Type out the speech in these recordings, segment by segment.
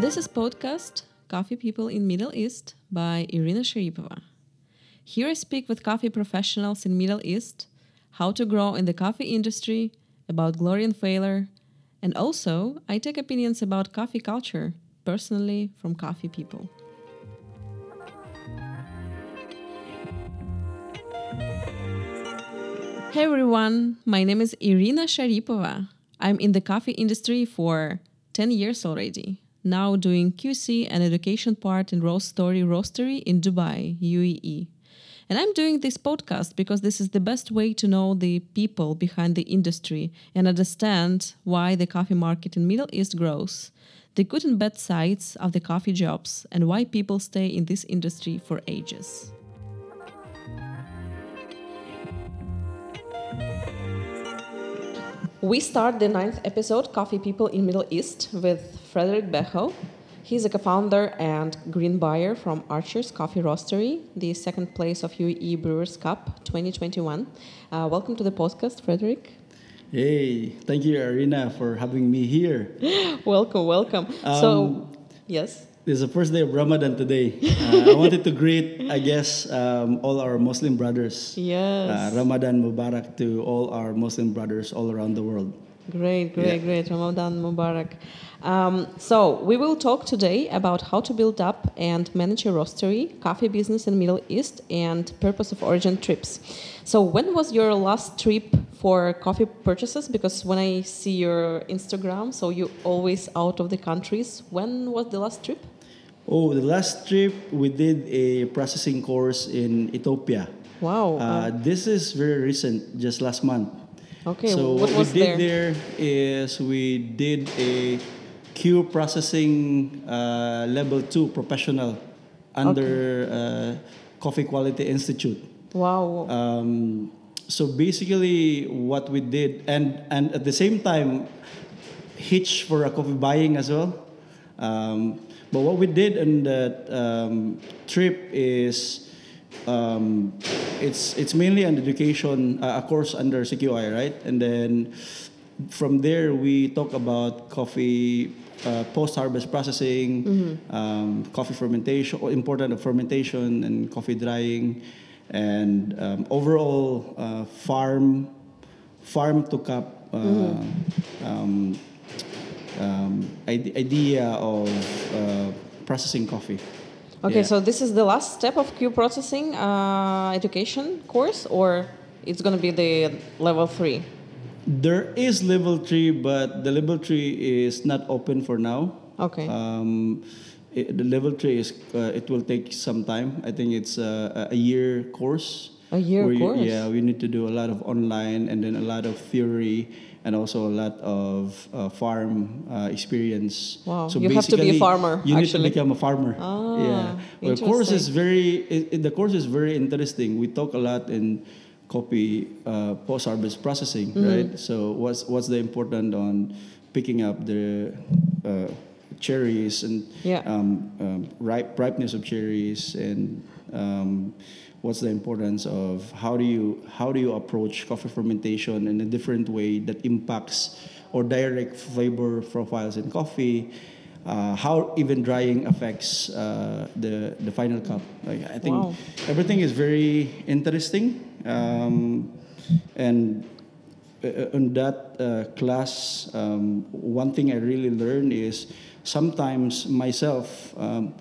This is podcast Coffee People in Middle East by Irina Sharipova. Here I speak with coffee professionals in Middle East, how to grow in the coffee industry, about glory and failure, and also I take opinions about coffee culture, personally from coffee people. Hey everyone, my name is Irina Sharipova. I'm in the coffee industry for 10 years already, now doing QC and education part in Roast Story Roastery in Dubai, UAE. And I'm doing this podcast because this is the best way to know the people behind the industry and understand why the coffee market in Middle East grows, the good and bad sides of the coffee jobs, and why people stay in this industry for ages. We start the ninth episode, Coffee People in Middle East, with Frederick Bejo. He's a co-founder and green buyer from Archer's Coffee Roastery, the second place of UAE Brewers Cup 2021. Uh, welcome to the podcast, Frederick. Hey, thank you, Arina, for having me here. welcome, welcome. so, yes. It's the first day of Ramadan today. Uh, I wanted to greet, I guess, um, all our Muslim brothers. Yes. Uh, Ramadan Mubarak to all our Muslim brothers all around the world. Great, great, yeah. great. Ramadan Mubarak. Um, so, we will talk today about how to build up and manage a roastery, coffee business in Middle East, and purpose of origin trips. So, when was your last trip for coffee purchases? Because when I see your Instagram, so you always out of the countries. When was the last trip? Oh, the last trip we did a processing course in Ethiopia. Wow. Uh, this is very recent, just last month. Okay. So what, what we did there? there is we did a Q processing uh, level two professional under okay. uh, Coffee Quality Institute. Wow. Um, so basically, what we did, and and at the same time, hitch for a coffee buying as well. Um, but what we did on that um, trip is. Um, it's it's mainly an education, uh, a course under CQI, right? And then from there we talk about coffee uh, post-harvest processing, mm-hmm. um, coffee fermentation, important of fermentation and coffee drying, and um, overall uh, farm farm to cup uh, mm-hmm. um, um idea of uh, processing coffee. Okay, yeah. so this is the last step of Q processing uh, education course, or it's going to be the level three? There is level three, but the level three is not open for now. Okay. Um, it, the level three is uh, it will take some time. I think it's a, a year course. A year course. You, yeah, we need to do a lot of online and then a lot of theory and also a lot of uh, farm uh, experience. Wow, so you have to be a farmer. You actually. need to become a farmer. Ah, yeah, well, the course is very. It, it, the course is very interesting. We talk a lot in copy uh, post harvest processing, mm-hmm. right? So what's what's the important on picking up the uh, cherries and yeah. um, um, ripe ripeness of cherries and um, what's the importance of how do you how do you approach coffee fermentation in a different way that impacts or direct flavor profiles in coffee uh, how even drying affects uh, the the final cup like, i think wow. everything is very interesting um, and on that uh, class um, one thing i really learned is sometimes myself um,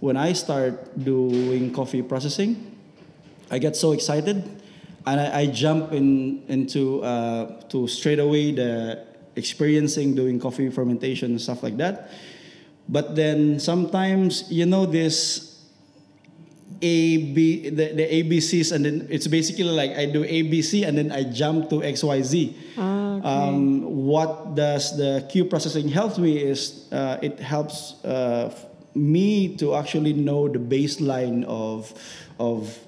when i start doing coffee processing I get so excited, and I, I jump in into uh, to straight away the experiencing doing coffee fermentation and stuff like that. But then sometimes you know this A B the, the ABCs and then it's basically like I do ABC and then I jump to XYZ. Ah, okay. um, what does the Q processing help me is uh, it helps uh, me to actually know the baseline of of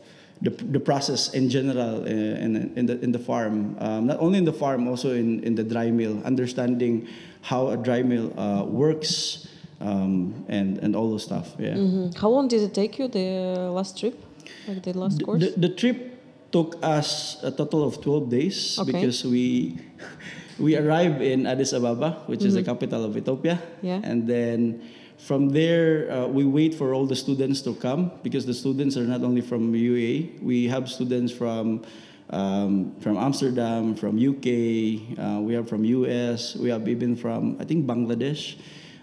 the, the process in general uh, in, in, the, in the farm, um, not only in the farm, also in, in the dry mill, understanding how a dry mill uh, works um, and, and all those stuff. Yeah. Mm-hmm. How long did it take you, the last trip? Like the last course? The, the, trip took us a total of 12 days okay. because we we arrived in Addis Ababa, which mm-hmm. is the mm-hmm. capital of Ethiopia. Yeah. And then from there, uh, we wait for all the students to come because the students are not only from UA. We have students from um, from Amsterdam, from UK. Uh, we have from US. We have even from I think Bangladesh.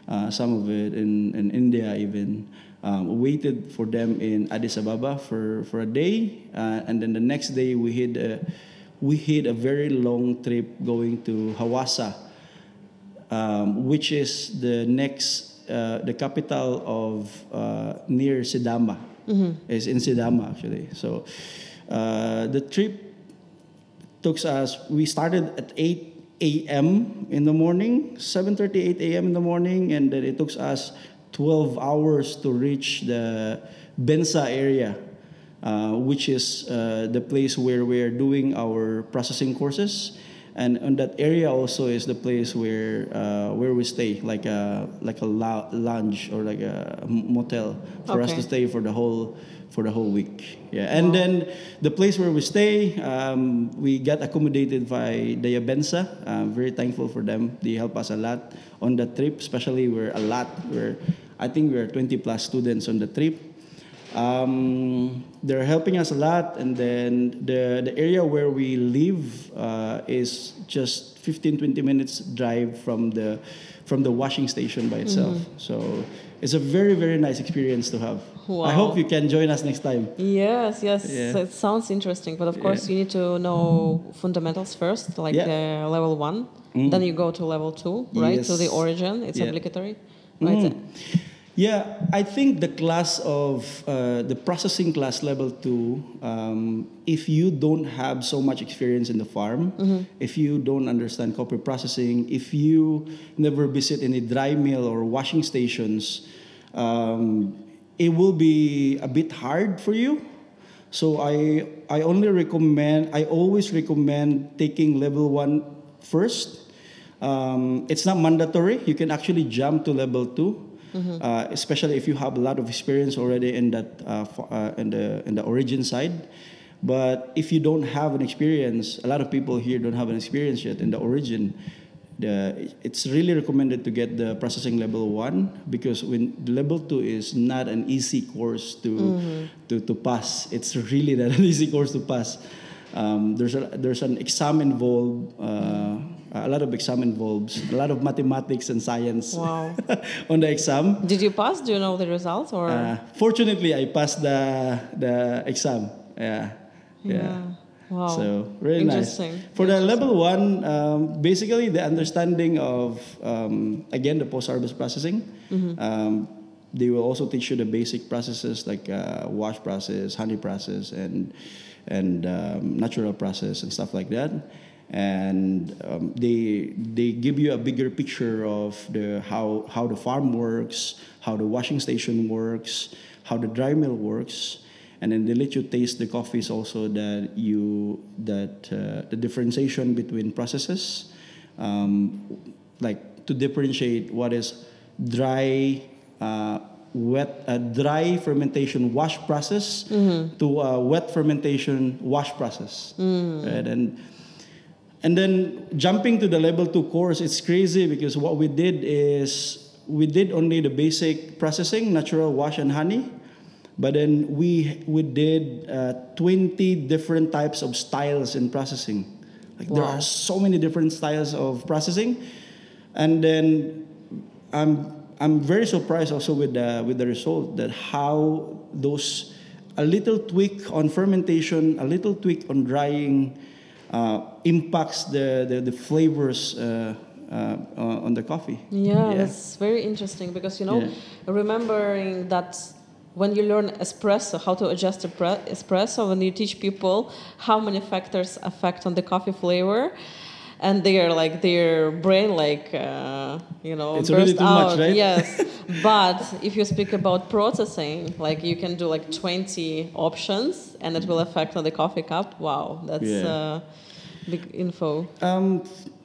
Uh, some of it in, in India even. Um, waited for them in Addis Ababa for, for a day, uh, and then the next day we hit a, we hit a very long trip going to Hawassa, um, which is the next uh, the capital of uh, near Sidama. Is in Sidama actually. So uh, the trip took us. We started at eight a.m. in the morning, 7:38 a.m. in the morning, and then it took us 12 hours to reach the Bensa area, uh, which is uh, the place where we are doing our processing courses. And on that area also is the place where uh, where we stay, like a like a lounge or like a motel for us to stay for the whole for the whole week. Yeah, and then the place where we stay, um, we got accommodated by the Daye Bensa. I'm very thankful for them. They help us a lot on the trip, especially we're a lot. We're I think we're 20 plus students on the trip. Um, they're helping us a lot, and then the the area where we live uh, is just 15 20 minutes drive from the from the washing station by itself. So it's a very very nice experience to have. I hope you can join us next time. Yes, yes, Yeah. it sounds interesting. But of course, Yeah. you need to know fundamentals first, like Yeah. uh, level one. Mm. Then you go to level two, right? To the origin. It's obligatory, right? Yeah, I think the class of uh, the processing class level two, um, if you don't have so much experience in the farm, if you don't understand coffee processing, if you never visit any dry mill or washing stations, um, it will be a bit hard for you. So I I only recommend I always recommend taking level one first. Um, it's not mandatory. You can actually jump to level 2 uh, especially if you have a lot of experience already in that uh, uh, in the in the origin side. But if you don't have an experience, a lot of people here don't have an experience yet in the origin. The, it's really recommended to get the processing level one because when the level two is not an easy course to to, to pass. It's really not an easy course to pass. Um, there's a there's an exam involved, uh, a lot of exam involves, a lot of mathematics and science Wow. on the exam. Did you pass? Do you know the results or? Uh, fortunately, I passed the the exam. Yeah, yeah. Yeah. Wow. So really nice. Interesting. For the level one, um, basically the understanding of um, again the post-harvest processing. Mm-hmm. Um, they will also teach you the basic processes like uh, wash process, honey process, and and um, natural process and stuff like that. And um, they they give you a bigger picture of the how how the farm works, how the washing station works, how the dry mill works. And then they let you taste the coffees also that you that uh, the differentiation between processes um, like to differentiate what is dry uh, wet uh, dry fermentation wash process to a wet fermentation wash process. Right? And and then jumping to the level two course, it's crazy because what we did is we did only the basic processing, natural wash and honey, but then we we did uh, 20 different types of styles in processing. Like there are so many different styles of processing, and then I'm I'm very surprised also with the with the result that how those a little tweak on fermentation, a little tweak on drying, impacts the the, the flavors uh, uh, uh, on the coffee. Yeah, that's very interesting because you know, Yeah. remembering that when you learn espresso, how to adjust the espresso, when you teach people how many factors affect on the coffee flavor, and their like their brain like uh, you know It's burst out. much, right? Yes, but if you speak about processing, like you can do like twenty options, and it will affect on the coffee cup. Wow, that's Yeah. uh, big info. Um,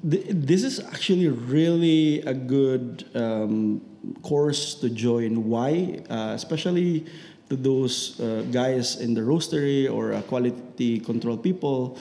th- this is actually really a good um, course to join. Why? Uh, especially to those uh, guys in the roastery or uh, quality control people.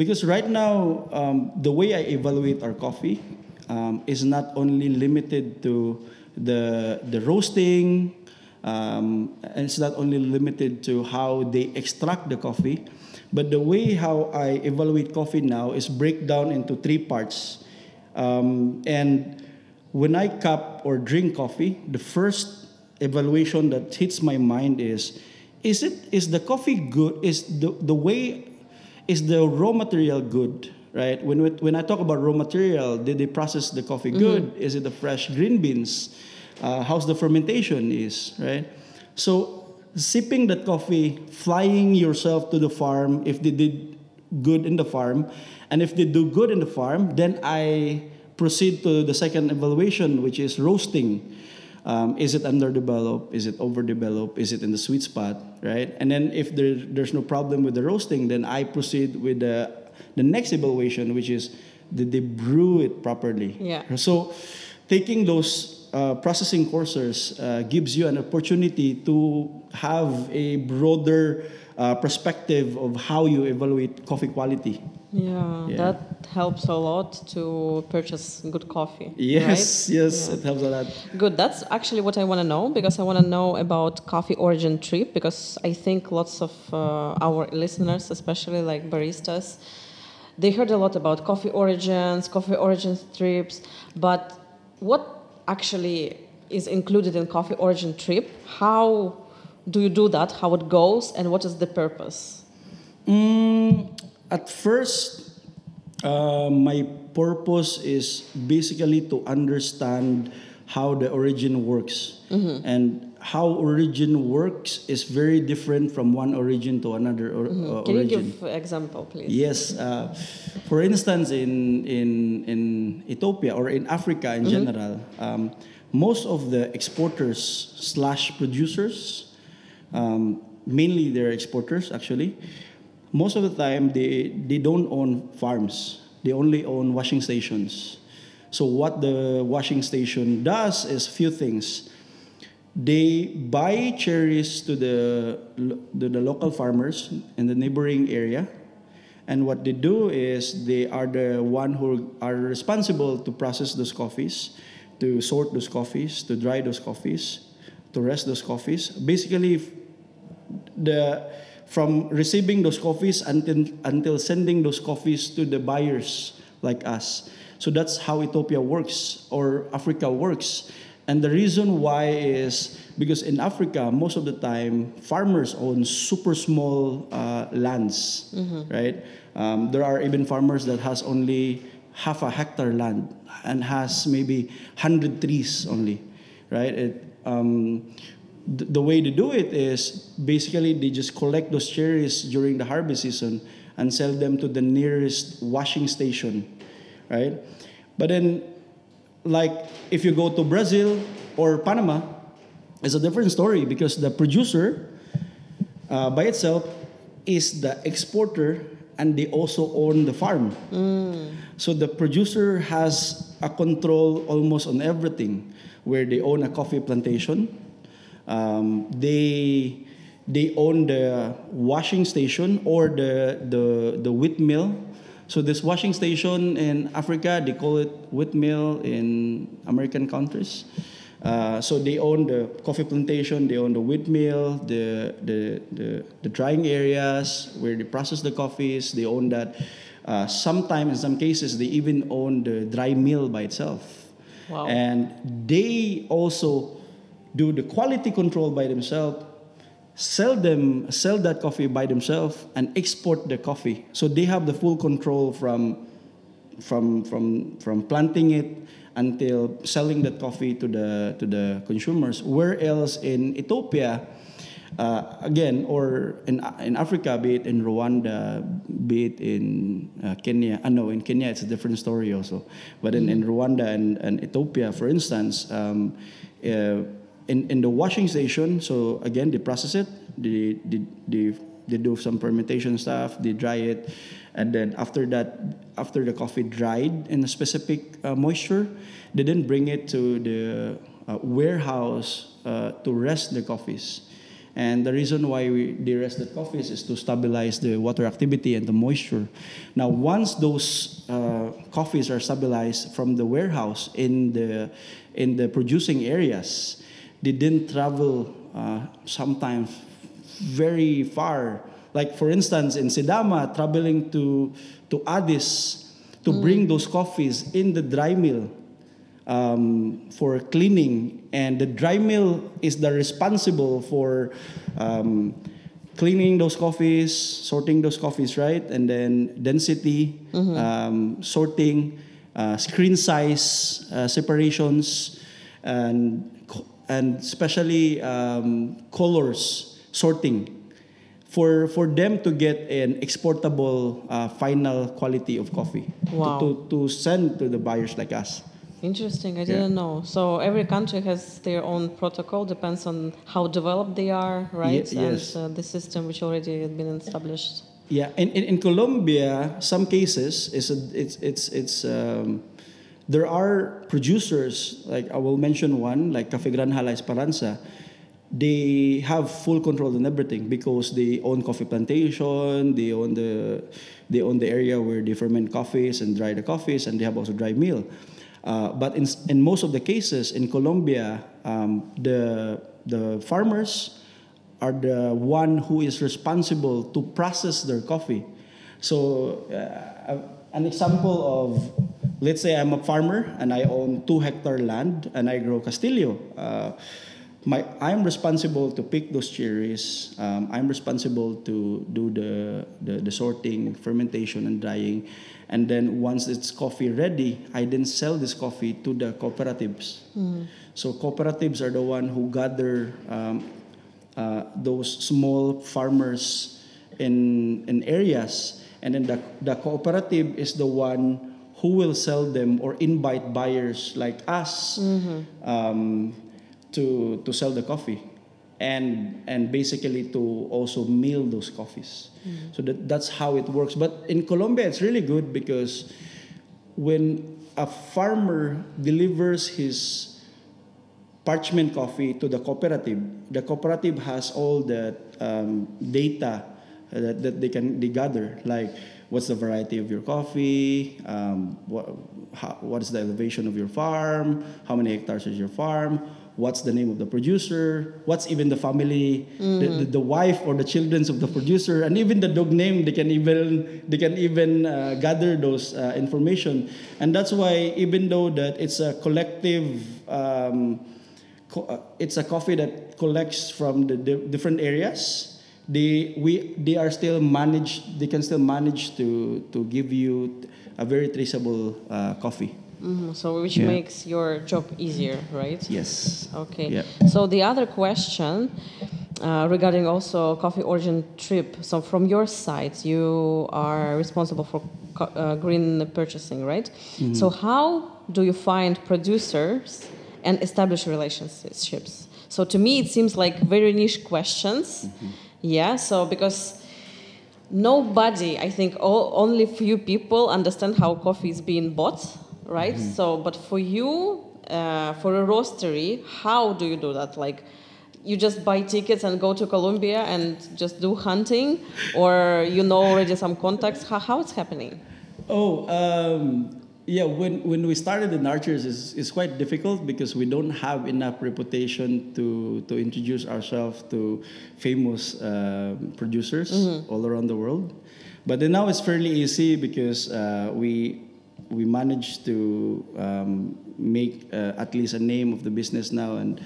Because right now, um, the way I evaluate our coffee um, is not only limited to the the roasting, um, and it's not only limited to how they extract the coffee, but the way how I evaluate coffee now is break down into three parts. Um, and when I cup or drink coffee, the first evaluation that hits my mind is is it is the coffee good is the, the way is the raw material good right? When we, when i talk about raw material did they process the coffee good? Mm-hmm. is it the fresh green beans? Uh, how's the fermentation is right? So sipping that coffee flying yourself to the farm if they did good in the farm and if they do good in the farm then i proceed to the second evaluation which is roasting um, is it underdeveloped? Is it overdeveloped? Is it in the sweet spot? Right? And then if there, there's no problem with the roasting, then I proceed with the, the next evaluation, which is did they brew it properly? Yeah. So taking those uh, processing courses uh, gives you an opportunity to have a broader uh, perspective of how you evaluate coffee quality. Yeah, yeah, that helps a lot to purchase good coffee. Yes, right? yes, yeah. it helps a lot. Good. That's actually what I want to know because I want to know about coffee origin trip because I think lots of uh, our listeners, especially like baristas, they heard a lot about coffee origins, coffee origin trips, but what actually is included in coffee origin trip? How do you do that? How it goes, and what is the purpose? Mm, at first, uh, my purpose is basically to understand how the origin works. Mm-hmm. And how origin works is very different from one origin to another or, mm-hmm. uh, Can origin. you give example, please? Yes. Uh, for instance, in, in, in Ethiopia or in Africa in mm-hmm. general, um, most of the exporters slash producers, um, mainly they're exporters actually, most of the time they, they don't own farms. They only own washing stations. So what the washing station does is few things. They buy cherries to the, to the local farmers in the neighboring area. And what they do is they are the one who are responsible to process those coffees, to sort those coffees, to dry those coffees, to rest those coffees. Basically, the from receiving those coffees until, until sending those coffees to the buyers like us. So that's how Ethiopia works or Africa works. And the reason why is because in Africa, most of the time, farmers own super small uh, lands, mm-hmm. right? Um, there are even farmers that has only half a hectare land and has maybe 100 trees only, right? It, um, the way to do it is basically they just collect those cherries during the harvest season and sell them to the nearest washing station, right? But then, like if you go to Brazil or Panama, it's a different story because the producer uh, by itself is the exporter and they also own the farm. Mm. So the producer has a control almost on everything, where they own a coffee plantation um, they they own the washing station or the the the wet mill. So this washing station in Africa, they call it wet mill in American countries. Uh, so they own the coffee plantation, they own the wet mill, the, the, the, the drying areas where they process the coffees, they own that. Uh, sometimes, in some cases, they even own the dry mill by itself. Wow. And they also do the quality control by themselves, sell them sell that coffee by themselves, and export the coffee. So they have the full control from from from from planting it until selling that coffee to the to the consumers. Where else in Ethiopia? Uh, again, or in, in Africa, be it in Rwanda, be it in uh, Kenya. I uh, know in Kenya it's a different story also. But in, in Rwanda and, and Ethiopia, for instance, um, uh, in, in the washing station, so again, they process it, they, they, they, they do some fermentation stuff, they dry it, and then after that, after the coffee dried in a specific uh, moisture, they then bring it to the uh, warehouse uh, to rest the coffees. And the reason why we they rest the coffees is to stabilize the water activity and the moisture. Now, once those uh, coffees are stabilized from the warehouse in the in the producing areas. They didn't travel uh, sometimes very far. Like for instance, in Sidama, traveling to to Addis to bring those coffees in the dry mill um, for cleaning, and the dry mill is the responsible for um, cleaning those coffees, sorting those coffees, right, and then density, um, sorting, uh, screen size uh, separations, and and especially um, colors sorting. For, for them to get an exportable uh, final quality of coffee to- Wow. to, to send to the buyers like us. Interesting. I didn't know. So every country has their own protocol. Depends on how developed they are, right? yes. And uh, the system which already had been established. Yeah, in, in, in Colombia, some cases is a, it's it's it's um, there are producers like I will mention one like Cafe Granja La Esperanza. They have full control on everything because they own coffee plantation. They own the they own the area where they ferment coffees and dry the coffees, and they have also dry mill. Uh, but in, in most of the cases in Colombia, um, the the farmers are the one who is responsible to process their coffee. So, uh, an example of, let's say I'm a farmer and I own two hectare land and I grow Castillo. Uh, my, I'm responsible to pick those cherries. Um, I'm responsible to do the, the, the sorting, fermentation, and drying. And then once it's coffee ready, I then sell this coffee to the cooperatives. So cooperatives are the one who gather um, uh, those small farmers in, in areas. And then the, the cooperative is the one who will sell them or invite buyers like us um, to, to sell the coffee. And, and basically to also mill those coffees. So that, that's how it works. But in Colombia, it's really good because when a farmer delivers his parchment coffee to the cooperative. The cooperative has all the um, data that, that they can they gather, like what's the variety of your coffee, um, what, how, what is the elevation of your farm, how many hectares is your farm, what's the name of the producer, what's even the family, the, the, the wife or the children of the producer, and even the dog name. They can even they can even uh, gather those uh, information, and that's why even though that it's a collective. Um, co- uh, it's a coffee that collects from the di- different areas. They we they are still managed. They can still manage to to give you a very traceable uh, coffee. Mhm, So which Yeah. makes your job easier, right? Yes. Okay. Yeah. So the other question uh, regarding also coffee origin trip. So from your side, you are responsible for co- uh, green purchasing, right? Mm-hmm. So how do you find producers and establish relationships? So to me, it seems like very niche questions. Mm-hmm. Yeah. So because nobody i think all, only few people understand how coffee is being bought right? So but for you uh, for a roastery how do you do that? Like you just buy tickets and go to colombia and just do hunting or you know already some contacts? How, how it's happening? Oh, um, yeah. When when we started in Archers, is is quite difficult because we don't have enough reputation to to introduce ourselves to famous uh, producers all around the world. But then now it's fairly easy because uh, we we managed to um, make uh, at least a name of the business now and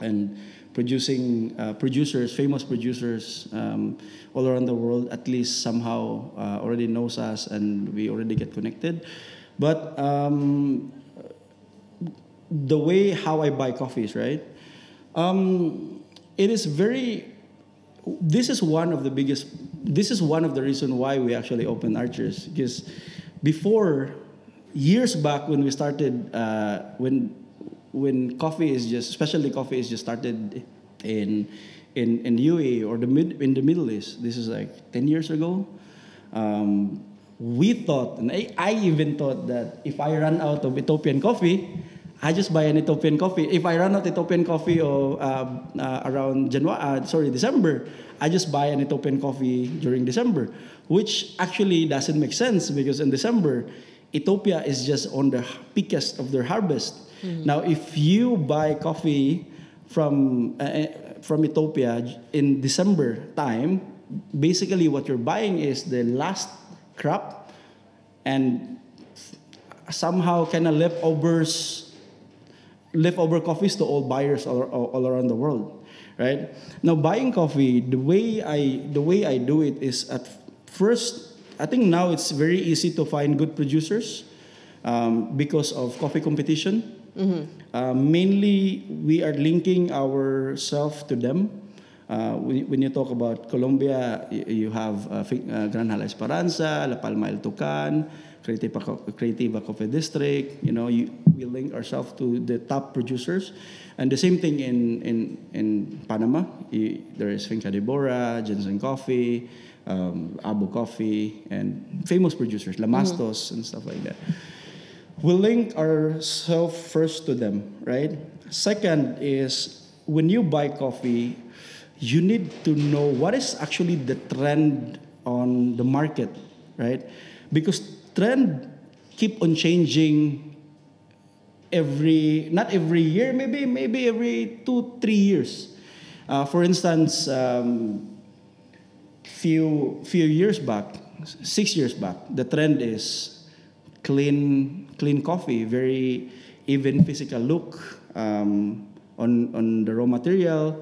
and producing uh, producers, famous producers um, all around the world, at least somehow uh, already knows us and we already get connected. But um, the way how I buy coffees, right? Um, it is very. This is one of the biggest. This is one of the reason why we actually opened Archers because before years back when we started uh, when when coffee is just especially coffee is just started in in in UAE or the mid in the Middle East. This is like ten years ago. Um, we thought, and I, I even thought that if I run out of Ethiopian coffee, I just buy an Ethiopian coffee. If I run out of Ethiopian coffee or uh, uh, around January, uh, sorry, December, I just buy an Ethiopian coffee during December, which actually doesn't make sense because in December, Ethiopia is just on the peakest of their harvest. Mm-hmm. Now, if you buy coffee from uh, uh, from Ethiopia in December time, basically what you're buying is the last crop and somehow kind of leftovers leftover coffees to all buyers all, all around the world right? Now buying coffee the way i the way i do it is at first i think now it's very easy to find good producers um, because of coffee competition. Mm-hmm. uh, mainly we are linking ourselves to them uh, when, when, you talk about Colombia, you, you have uh, uh, Granja La Esperanza, La Palma El Tucan, Creativa Coffee District. You know, you, we link ourselves to the top producers. And the same thing in, in, in Panama. You, there is Finca de Bora, Janson Coffee, um, Abu Coffee, and famous producers, Lamastus, mm-hmm. and stuff like that. We link ourselves first to them, right? Second is when you buy coffee, you need to know what is actually the trend on the market, right? Because trend keep on changing every not every year maybe maybe every two three years uh, for instance um, few few years back six years back the trend is clean clean coffee very even physical look um, on on the raw material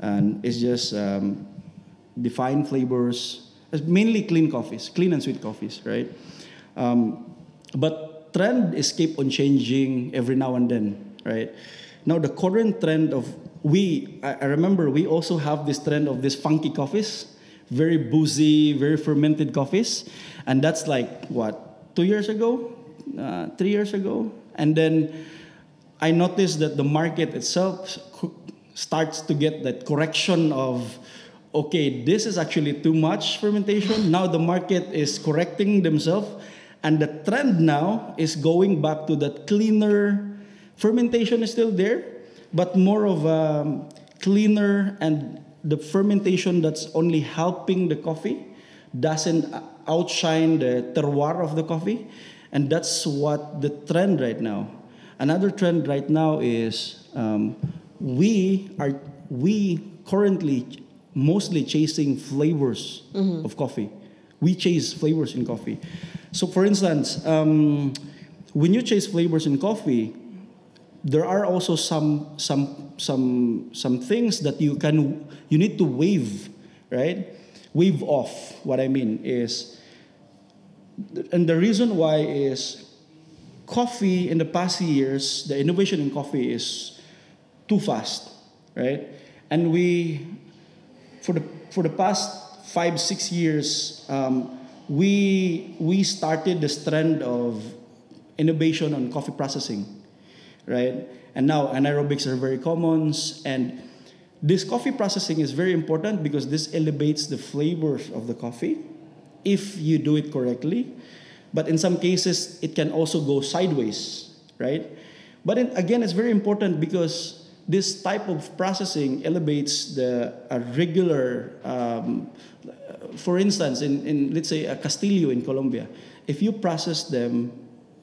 and it's just um, defined flavors. It's mainly clean coffees clean and sweet coffees right? Um, but trend is keep on changing every now and then, right? Now the current trend of we, I, I remember we also have this trend of these funky coffees, very boozy, very fermented coffees, and that's like what two years ago, uh, three years ago, and then I noticed that the market itself starts to get that correction of okay, this is actually too much fermentation. Now the market is correcting themselves and the trend now is going back to that cleaner fermentation is still there, but more of a cleaner and the fermentation that's only helping the coffee doesn't outshine the terroir of the coffee. And that's what the trend right now. Another trend right now is um, we are we currently mostly chasing flavors mm-hmm. of coffee. We chase flavors in coffee. So, for instance, um, when you chase flavors in coffee, there are also some some some some things that you can you need to wave, right? Wave off. What I mean is, and the reason why is coffee in the past years, the innovation in coffee is too fast, right? And we, for the for the past five six years. Um, we we started this trend of innovation on coffee processing, right? And now anaerobics are very common, and this coffee processing is very important because this elevates the flavors of the coffee if you do it correctly. But in some cases, it can also go sideways, right? But in, again, it's very important because this type of processing elevates the regular um, for instance, in, in let's say a Castillo in Colombia, if you process them,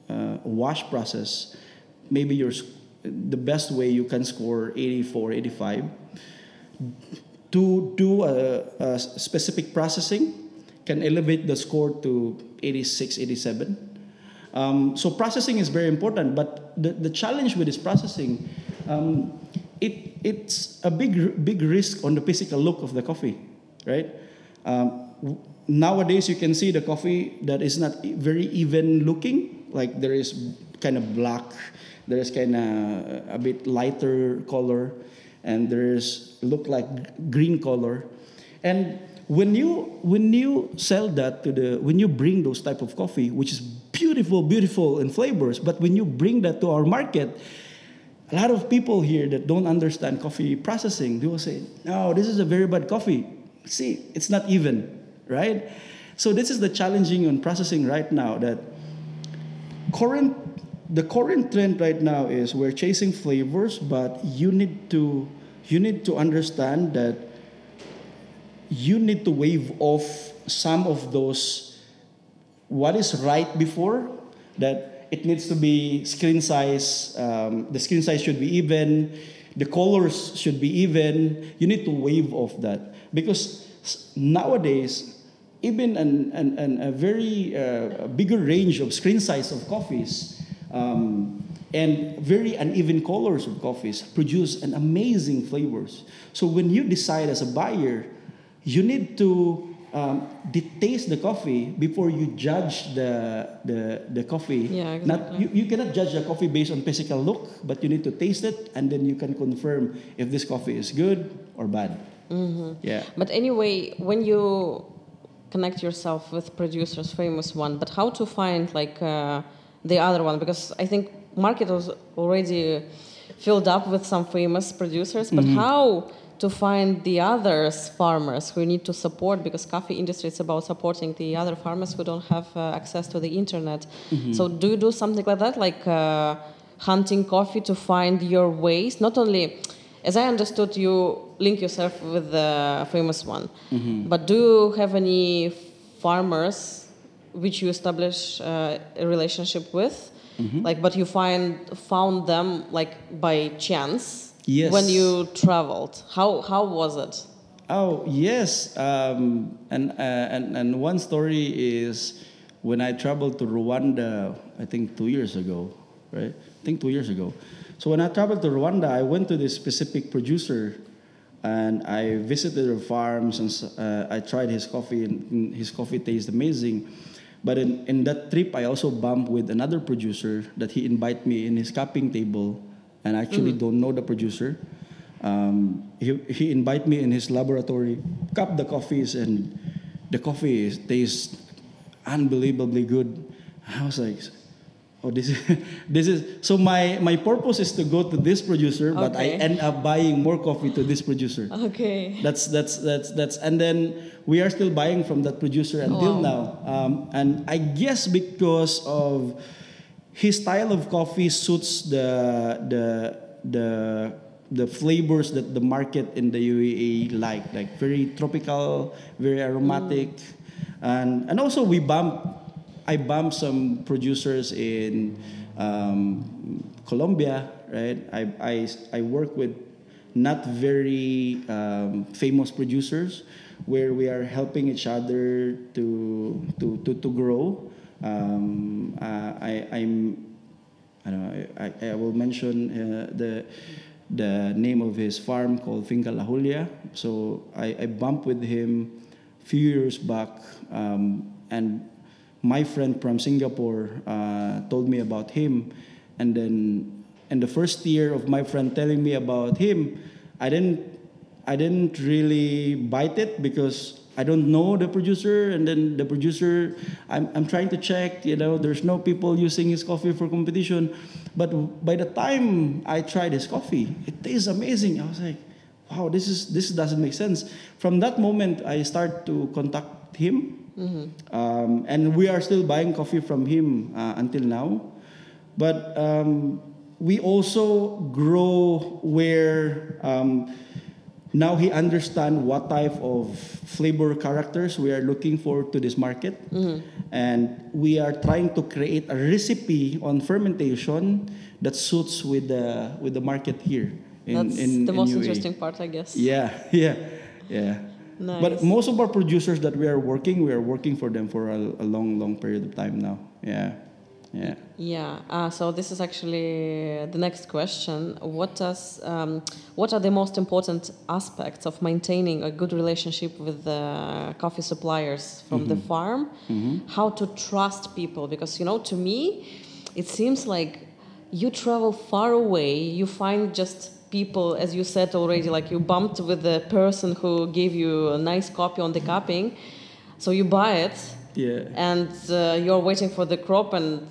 uh, wash process, maybe your the best way you can score 84, 85. To do a, a specific processing can elevate the score to 86, 87. Um, so processing is very important, but the, the challenge with this processing, um, it, it's a big, big risk on the physical look of the coffee, right? Um, nowadays, you can see the coffee that is not very even looking. Like there is kind of black, there is kind of a bit lighter color, and there is look like green color. And when you when you sell that to the when you bring those type of coffee, which is beautiful, beautiful in flavors, but when you bring that to our market, a lot of people here that don't understand coffee processing, they will say, "No, this is a very bad coffee." See, it's not even, right? So this is the challenging on processing right now that current the current trend right now is we're chasing flavors, but you need to you need to understand that you need to wave off some of those what is right before that it needs to be screen size um, the screen size should be even the colors should be even. You need to wave off that. Because nowadays even an, an, an, a very uh, bigger range of screen size of coffees um, and very uneven colors of coffees produce an amazing flavors. So when you decide as a buyer you need to um, de- taste the coffee before you judge the the, the coffee. Yeah, Not you, you cannot judge the coffee based on physical look, but you need to taste it and then you can confirm if this coffee is good or bad. Mm-hmm. Yeah. But anyway, when you connect yourself with producers, famous one, but how to find like uh, the other one? Because I think market was already filled up with some famous producers, but how to find the others farmers who need to support because coffee industry is about supporting the other farmers who don't have uh, access to the internet. So do you do something like that like uh, hunting coffee to find your ways? Not only as i understood you link yourself with the famous one. But do you have any farmers which you establish uh, a relationship with? Like but you find found them like by chance Yes. when you traveled how how was it Oh yes, um, and, uh, and and one story is when I traveled to Rwanda. I think two years ago, right? I think two years ago. So when I traveled to Rwanda, I went to this specific producer, and I visited their farms and uh, I tried his coffee, and his coffee tastes amazing. But in, in that trip, I also bumped with another producer that he invited me in his cupping table, and I actually don't know the producer. Um, he, he invited me in his laboratory, cup the coffees, and the coffee tastes unbelievably good. I was like, oh, this is, this is, so my, my purpose is to go to this producer, but I end up buying more coffee to this producer. okay That's that's that's that's and then we are still buying from that producer until Wow. now. Um, and I guess because of his style of coffee suits the the the the flavors that the market in the UAE like, like very tropical, very aromatic, and and also we bump. I bump some producers in um, Colombia, right? I, I, I work with not very um, famous producers where we are helping each other to, to, to, to grow. Um, uh, I, I'm, I don't know, I, I will mention uh, the, the name of his farm called Finca La Julia. So I, I bumped with him a few years back um, and my friend from Singapore uh, told me about him, and then in the first year of my friend telling me about him, I didn't I didn't really bite it because I don't know the producer, and then the producer I'm I'm trying to check, you know, there's no people using his coffee for competition, but by the time I tried his coffee, it tastes amazing. I was like, wow, this is this doesn't make sense. From that moment, I start to contact him um, and we are still buying coffee from him uh, until now. But um, we also grow where um, now he understand what type of flavor characters we are looking for to this market, mm-hmm. and we are trying to create a recipe on fermentation that suits with the with the market here. In, that's in, the in most UAE. interesting part i guess Yeah, yeah, yeah. Nice. But most of our producers that we are working, we are working for them for a, a long, long period of time now. Yeah, yeah. Yeah. Uh, so this is actually the next question. What does um, what are the most important aspects of maintaining a good relationship with the coffee suppliers from the farm? How to trust people? Because you know, to me, it seems like you travel far away. You find just people, as you said already, like you bumped with the person who gave you a nice copy on the cupping. So you buy it, Yeah. and uh, you're waiting for the crop and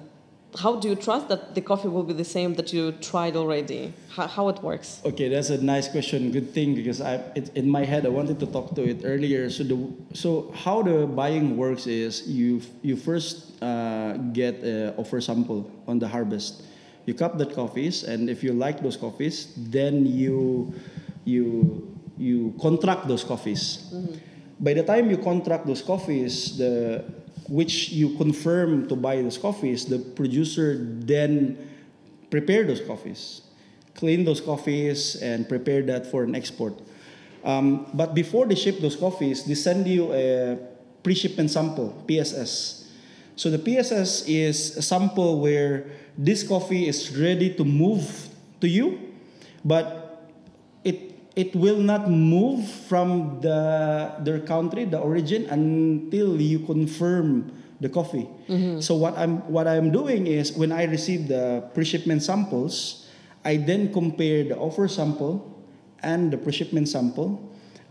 how do you trust that the coffee will be the same that you tried already? How, how it works? Okay, that's a nice question. Good thing because I it, in my head I wanted to talk to it earlier. So the so how the buying works is you you first uh, get an offer sample on the harvest. You cup that coffees, and if you like those coffees, then you you you contract those coffees. By the time you contract those coffees, the which you confirm to buy those coffees, the producer then prepare those coffees, clean those coffees, and prepare that for an export. Um, but before they ship those coffees, they send you a pre-shipment sample (PSS). So the PSS is a sample where this coffee is ready to move to you, but it will not move from the their country, the origin, until you confirm the coffee. Mm-hmm. So what I'm what I'm doing is when I receive the pre-shipment samples, I then compare the offer sample and the pre-shipment sample.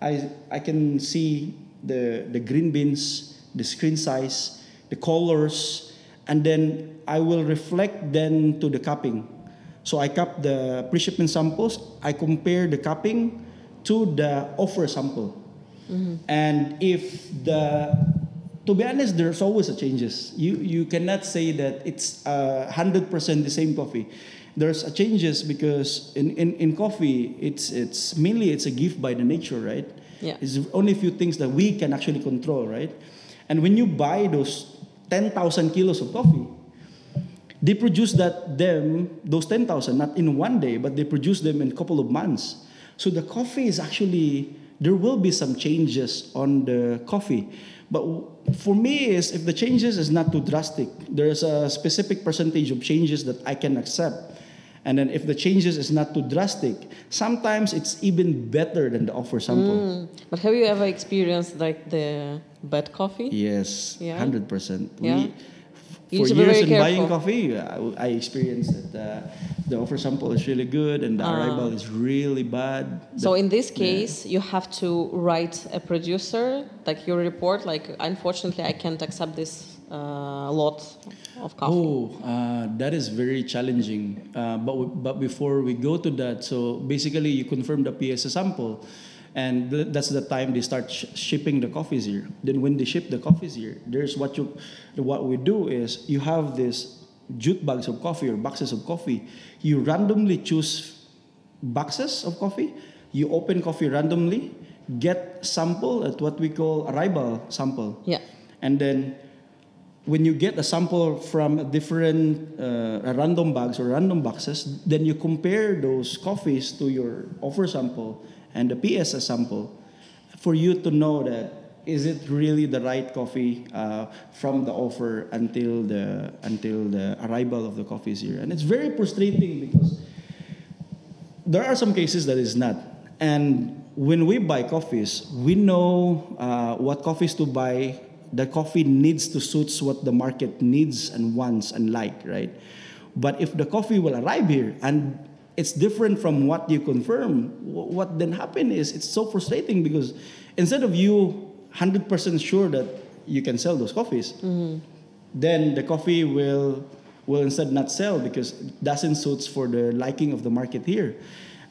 I I can see the the green beans, the screen size, the colors, and then I will reflect then to the cupping. So I cup the pre-shipment samples. I compare the cupping to the offer sample. And if the, to be honest, there's always a changes. You you cannot say that it's hundred percent the same coffee. There's a changes because in, in, in coffee, it's it's mainly it's a gift by the nature, right? Yeah. It's only a few things that we can actually control, right? And when you buy those ten thousand kilos of coffee, they produce that them those 10,000 not in one day but they produce them in a couple of months so the coffee is actually there will be some changes on the coffee but for me is if the changes is not too drastic there's a specific percentage of changes that i can accept and then if the changes is not too drastic sometimes it's even better than the offer sample Mm. But have you ever experienced like the bad coffee? Yes, Yeah? hundred percent. Yeah? We You for need to be years in buying coffee, I, I experienced that uh, the offer sample is really good and the Ah. arrival is really bad. So The- in this yeah. case, you have to write a producer, like your report, like unfortunately I can't accept this uh, lot of coffee. Oh, uh, that is very challenging. Uh, but w- but before we go to that, so basically you confirm the PSA sample, and th- that's the time they start sh- shipping the coffees here. Then when they ship the coffees here, there's what you what we do is you have this jute bags of coffee or boxes of coffee. You randomly choose boxes of coffee. You open coffee randomly, get sample at what we call arrival sample. Yeah. And then when you get a sample from different uh, random bags or random boxes, then you compare those coffees to your offer sample and the PSS sample for you to know that is it really the right coffee uh, from the offer until the until the arrival of the coffees here. And it's very frustrating because there are some cases that is not. And when we buy coffees, we know uh, what coffees to buy. The coffee needs to suit what the market needs and wants and like, right? But if the coffee will arrive here and it's different from what you confirm, what then happen is it's so frustrating because instead of you 100% sure that you can sell those coffees, then the coffee will will instead not sell because it doesn't suits for the liking of the market here.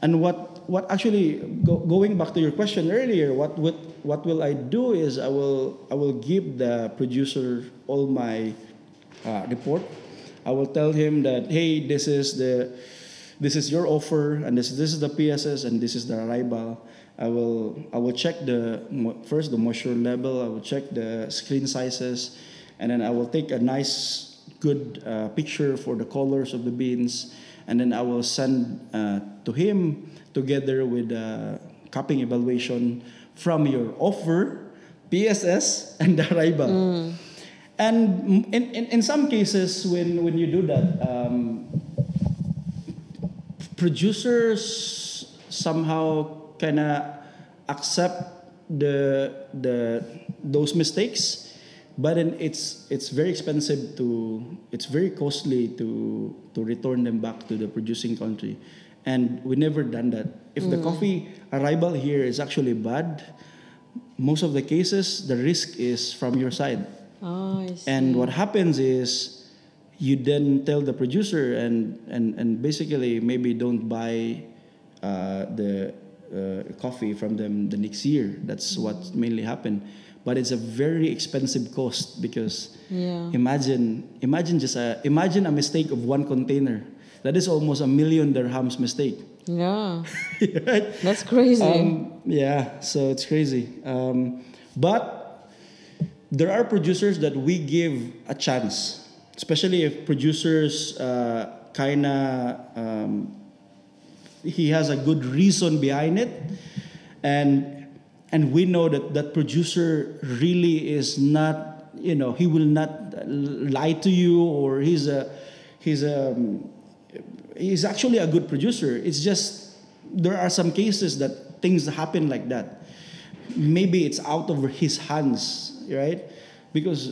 And what what actually go, going back to your question earlier, what what what will I do is I will I will give the producer all my uh, report. I will tell him that hey, this is the this is your offer and this this is the PSS and this is the arrival. I will I will check the first the moisture level. I will check the screen sizes, and then I will take a nice good uh, picture for the colors of the beans, and then I will send uh, to him together with the cupping evaluation from your offer, PSS, and the arrival. And in, in, in some cases, when, when you do that, um, producers somehow kind of accept the the those mistakes but then it's it's very expensive to it's very costly to to return them back to the producing country. And we never done that. If the mm. coffee arrival here is actually bad most of the cases the risk is from your side. Oh, and what happens is you then tell the producer and and and basically maybe don't buy uh, the uh, coffee from them the next year. That's what mainly happened. But it's a very expensive cost because Yeah. imagine imagine just a imagine a mistake of one container. That is almost a million dirhams mistake. Yeah. right? That's crazy. Um, yeah, so it's crazy. Um, but there are producers that we give a chance, especially if producers uh, kind of um, he has a good reason behind it, and and we know that that producer really is not, you know, he will not lie to you or he's a he's a he's actually a good producer. It's just there are some cases that things happen like that. Maybe it's out of his hands, right? Because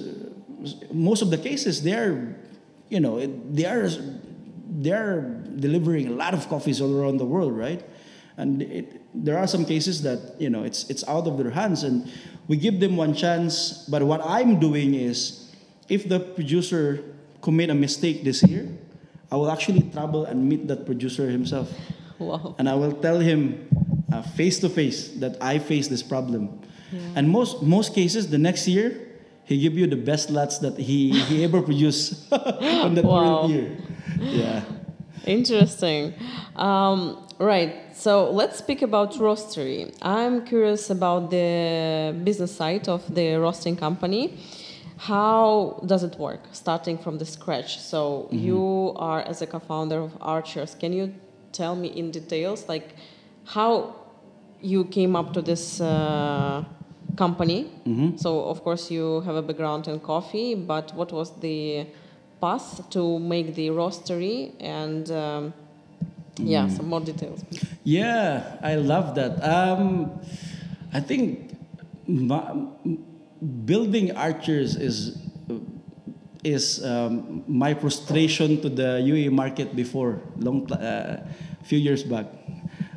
most of the cases they're, you know, they are they're delivering a lot of coffees all around the world, right? And it, there are some cases that you know it's it's out of their hands, and we give them one chance. But what I'm doing is, if the producer commit a mistake this year, I will actually travel and meet that producer himself, wow. and I will tell him uh, face to face that I face this problem. And most most cases, the next year, he give you the best lots that he he ever produced on that Wow. current year. Yeah. Interesting. Um, right. So let's speak about roastery. I'm curious about the business side of the roasting company. How does it work, starting from the scratch? So you are as a co-founder of Archers. Can you tell me in details, like how you came up to this uh, company? So of course you have a background in coffee, but what was the path to make the roastery and um, yeah, some more details. Yeah, I love that. Um, I think ma- building archers is is um, my frustration to the UAE market before long a uh, few years back,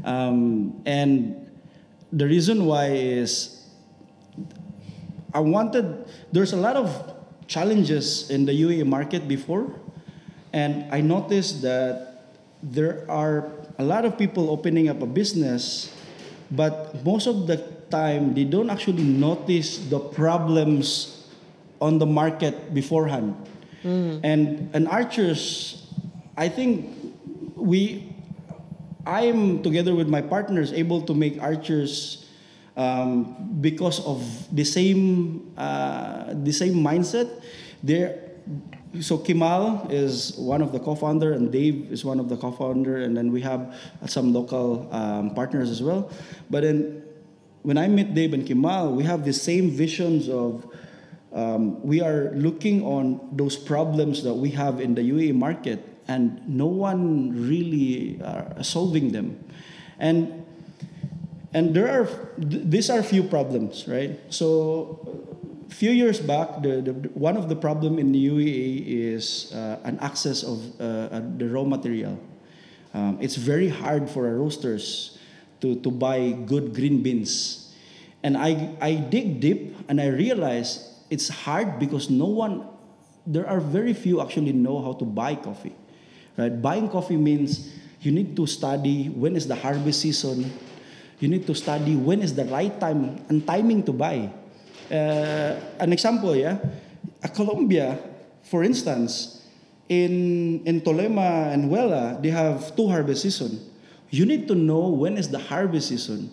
um, and the reason why is I wanted. There's a lot of challenges in the UAE market before, and I noticed that there are a lot of people opening up a business, but most of the time they don't actually notice the problems on the market beforehand. Mm. And and archers, I think we I am together with my partners able to make archers um, because of the same uh, the same mindset. There, so Kimal is one of the co-founder, and Dave is one of the co-founder, and then we have some local um, partners as well. But then, when I met Dave and Kimal, we have the same visions of. Um, we are looking on those problems that we have in the UAE market, and no one really are solving them. And and there are th- these are few problems, right? So, a few years back, the, the one of the problem in the UAE is uh, an access of uh, uh, the raw material. Um, it's very hard for our roasters to, to buy good green beans. And I, I dig deep and I realize it's hard because no one, there are very few actually know how to buy coffee. Right? Buying coffee means you need to study when is the harvest season. You need to study when is the right time and timing to buy. Uh, an example, yeah, a Colombia, for instance, in in Tolima and Huila, they have two harvest season. You need to know when is the harvest season,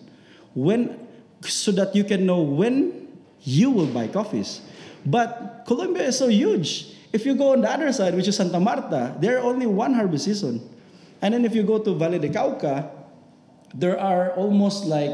when so that you can know when you will buy coffees. But Colombia is so huge. If you go on the other side, which is Santa Marta, there are only one harvest season. And then if you go to Valle de Cauca, there are almost like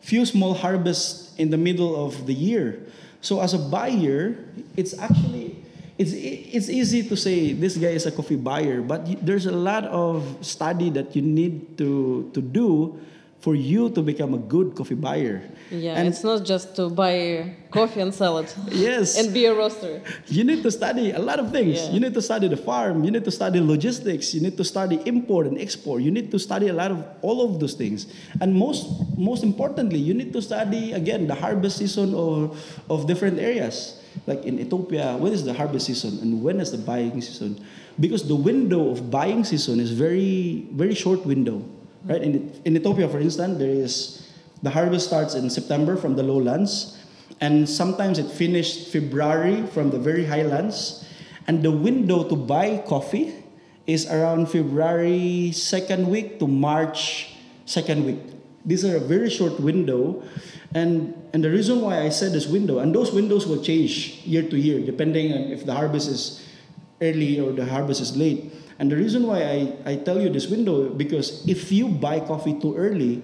few small harvests in the middle of the year. So as a buyer, it's actually it's it's easy to say this guy is a coffee buyer, but there's a lot of study that you need to to do for you to become a good coffee buyer. Yeah, and it's not just to buy coffee and sell it. Yes. and be a roaster. you need to study a lot of things. Yeah. You need to study the farm. You need to study logistics. You need to study import and export. You need to study a lot of all of those things. And most most importantly, you need to study again the harvest season of, of different areas. like in Ethiopia, when is the harvest season and when is the buying season? Because the window of buying season is very, very short window, right? In, in Ethiopia, for instance, there is the harvest starts in September from the lowlands, and sometimes it finished February from the very highlands, and the window to buy coffee is around February second week to March second week. These are a very short window, and and the reason why I said this window, and those windows will change year to year depending on if the harvest is early or the harvest is late. And the reason why I, I tell you this window because if you buy coffee too early,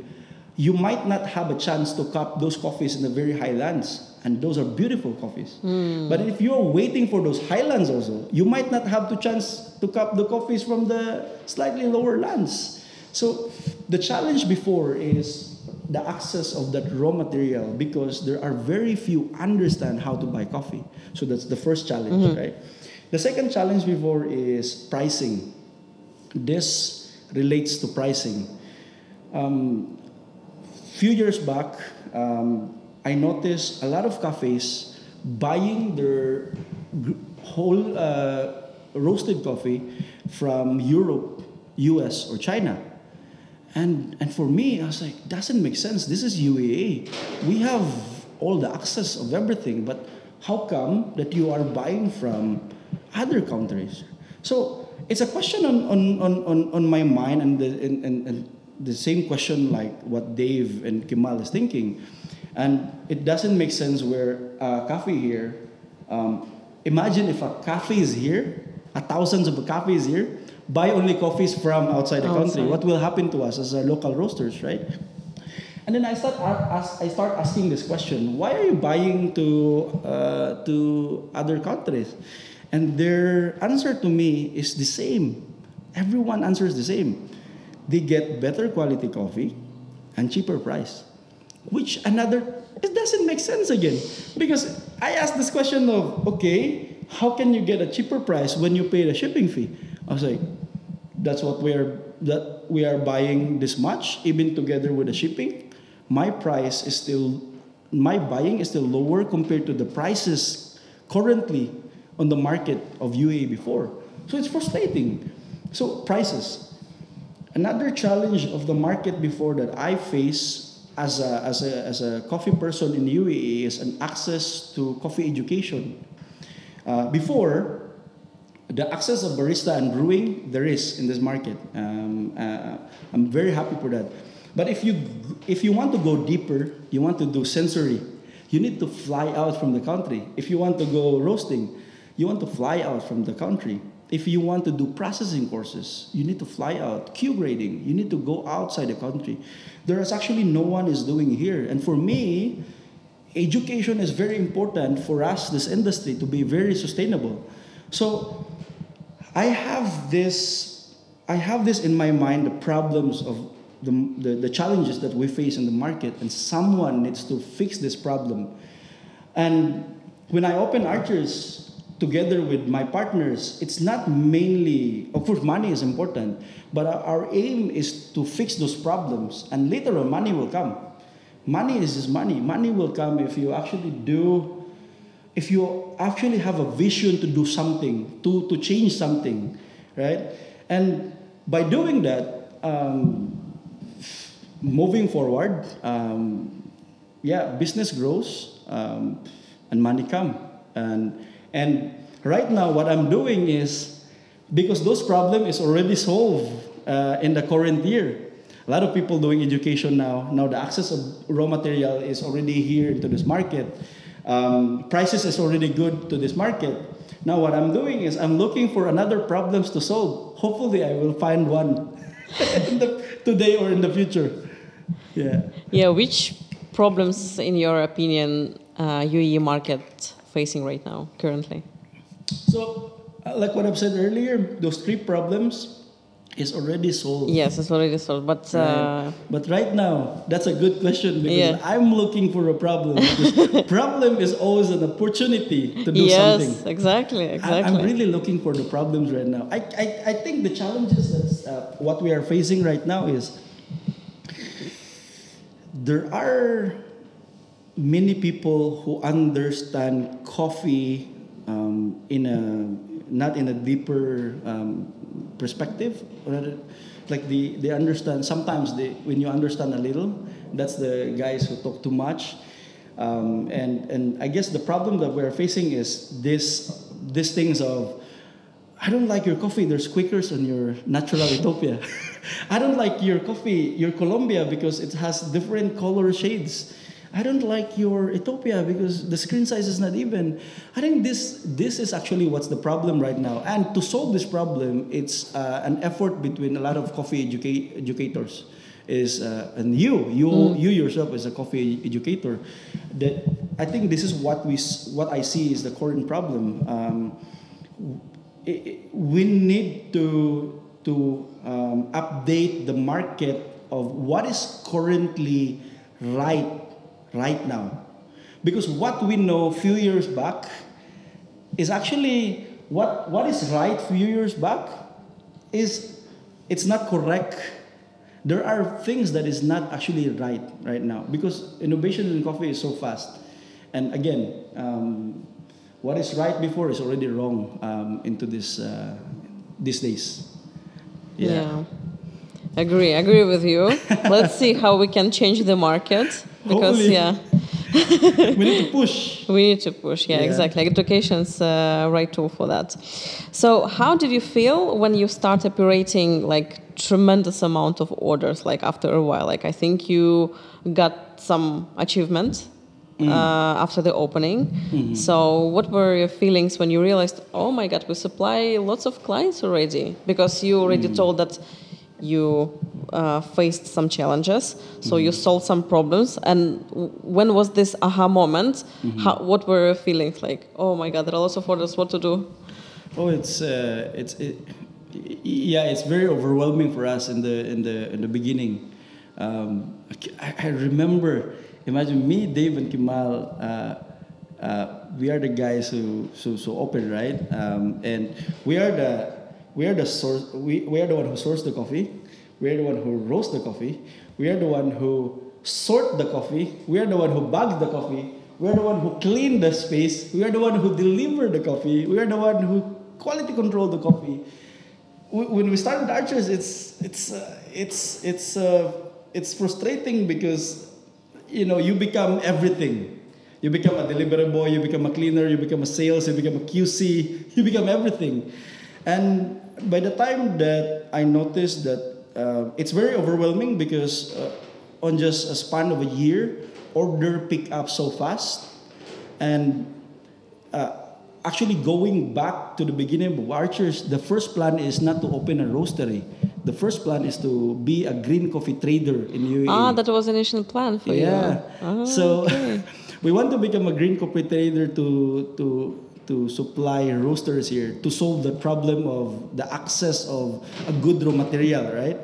you might not have a chance to cup those coffees in the very highlands. And those are beautiful coffees. Hmm. But if you're waiting for those highlands also, you might not have the chance to cup the coffees from the slightly lower lands. So the challenge before is the access of that raw material because there are very few understand how to buy coffee. So that's the first challenge, mm-hmm. right? The second challenge before is pricing. This relates to pricing. Um, few years back, um, I noticed a lot of cafes buying their whole uh, roasted coffee from Europe, US, or China. And, and for me, I was like, doesn't make sense. This is UAE. We have all the access of everything, but how come that you are buying from other countries? So it's a question on, on, on, on, on my mind and the, and, and, and the same question like what Dave and Kemal is thinking. And it doesn't make sense where a cafe here, um, imagine if a cafe is here, a thousands of coffees here, buy only coffees from outside the country. Outside. What will happen to us as a local roasters, right? And then I start ask, I start asking this question: Why are you buying to uh, to other countries? And their answer to me is the same. Everyone answers the same. They get better quality coffee and cheaper price. Which another it doesn't make sense again because I asked this question of okay, how can you get a cheaper price when you pay the shipping fee? I was like, that's what we're that we are buying this much even together with the shipping my price is still my buying is still lower compared to the prices currently on the market of UAE before. So it's frustrating. So prices. Another challenge of the market before that I face as a, as a, as a coffee person in UAE is an access to coffee education. Uh, before the access of barista and brewing there is in this market. Um, uh, i'm very happy for that. But if you if you want to go deeper you want to do sensory you need to fly out from the country. If you want to go roasting you want to fly out from the country. If you want to do processing courses you need to fly out. Q grading you need to go outside the country. There is actually no one is doing here. And for me education is very important for us this industry to be very sustainable. So i have this i have this in my mind the problems of the, the, the challenges that we face in the market and someone needs to fix this problem. And when i open archers together with my partners it's not mainly of course money is important but our, aim is to fix those problems and later on money will come. Money is just money. Money will come if you actually do if you actually have a vision to do something to, to change something right? And by doing that um, moving forward um, yeah business grows um, and money come. And and right now what i'm doing is because those problem is already solved uh, in the current year. A lot of people doing education now. Now the access of raw material is already here into this market. Um, prices is already good to this market. Now what i'm doing is i'm looking for another problems to solve. Hopefully i will find one the, today or in the future. Yeah. Yeah, which problems, in your opinion, uh, UAE market facing right now, currently? So, uh, like what I've said earlier, those three problems is already solved. Yes, it's already solved, but uh, Right. But right now, that's a good question because Yeah. I'm looking for a problem. Problem is always an opportunity to do yes, something. exactly, exactly. I'm really looking for the problems right now. I, I, I think the challenges that uh, what we are facing right now is there are many people who understand coffee um, in a not in a deeper um, perspective. Like the, they understand sometimes they, when you understand a little, that's the guys who talk too much. Um, and and I guess the problem that we're facing is this these things of I don't like your coffee. There's Quakers on your natural Ethiopia. I don't like your coffee, your Colombia, because it has different color shades. I don't like your Ethiopia because the screen size is not even. I think this this is actually what's the problem right now. And to solve this problem, it's uh, an effort between a lot of coffee educa- educators. Is uh, and you you mm. you yourself as a coffee educator, that I think this is what we what I see is the current problem. Um, we need to to um, update the market of what is currently right right now because what we know a few years back is actually what what is right a few years back is it's not correct there are things that is not actually right right now because innovation in coffee is so fast and again um, what is right before is already wrong um, into this uh, these days. Yeah. yeah. Agree, agree with you. Let's see how we can change the market because Hopefully. yeah. we need to push. We need to push. Yeah, yeah. exactly. Education's uh, right tool for that. So, how did you feel when you start operating like tremendous amount of orders? Like after a while, like I think you got some achievement mm. uh, after the opening. Mm-hmm. So, what were your feelings when you realized, oh my God, we supply lots of clients already? Because you already mm. told that you uh, faced some challenges, so mm-hmm. you solved some problems. And when was this aha moment? Mm-hmm. How, what were your feelings like? Oh my God, there are lots of orders. What to do? Oh, it's uh, it's it, yeah, it's very overwhelming for us in the in the in the beginning. Um, I, I remember imagine me, Dave, and Kimal. Uh, uh, we are the guys who so so open, right? Um, and we are the we are the source. We, we are the one who source the coffee. We are the one who roast the coffee. We are the one who sort the coffee. We are the one who bags the coffee. We are the one who clean the space. We are the one who deliver the coffee. We are the one who quality control the coffee. When we started Archers, it's it's uh, it's it's uh, it's frustrating because you know, you become everything. You become a delivery boy, you become a cleaner, you become a sales, you become a QC, you become everything. And by the time that I noticed that uh, it's very overwhelming because uh, on just a span of a year, order pick up so fast. And uh, actually going back to the beginning of Archers, the first plan is not to open a roastery the first plan is to be a green coffee trader in UAE. Ah, that was initial plan for yeah. you. Yeah. Ah, so okay. we want to become a green coffee trader to to to supply roasters here to solve the problem of the access of a good raw material, right?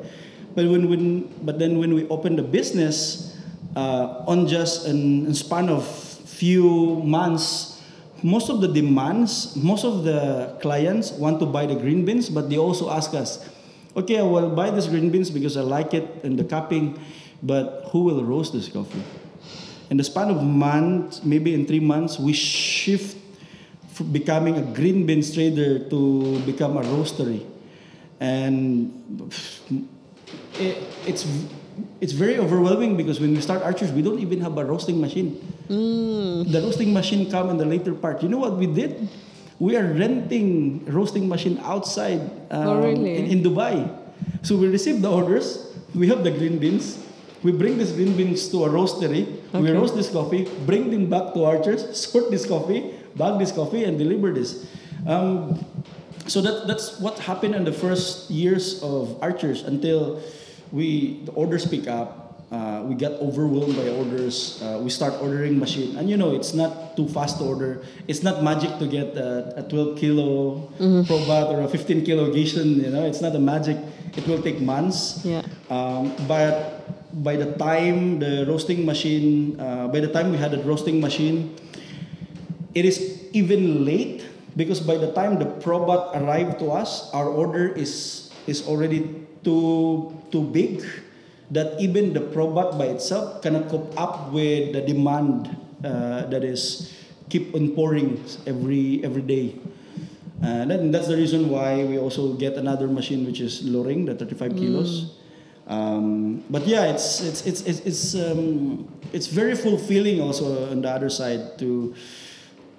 But when when but then when we open the business uh, on just a span of few months most of the demands, most of the clients want to buy the green beans, but they also ask us, okay, I will buy this green beans because I like it and the cupping, but who will roast this coffee? In the span of months, maybe in three months, we shift becoming a green beans trader to become a roastery. And it, it's it's very overwhelming because when we start archers, we don't even have a roasting machine. Mm. The roasting machine come in the later part. You know what we did? we are renting roasting machine outside um, oh, really? in, in, Dubai. So we receive the orders. We have the green beans. We bring these green beans to a roastery. Okay. We roast this coffee, bring them back to Archers, sort this coffee, bag this coffee, and deliver this. Um, so that, that's what happened in the first years of Archers until we the orders pick up uh, we get overwhelmed by orders. Uh, we start ordering machine, and you know it's not too fast to order. It's not magic to get a, a 12 kilo mm-hmm. Probat or a 15 kilo Giesen. You know, it's not a magic. It will take months. Yeah. Um, but by the time the roasting machine, uh, by the time we had a roasting machine, it is even late because by the time the Probat arrived to us, our order is is already too too big that even the Probat by itself cannot cope up with the demand uh, that is keep on pouring every every day. And then that's the reason why we also get another machine which is Loring, the 35 kilos. Um, but yeah, it's it's it's it's it's, um, it's very fulfilling also on the other side to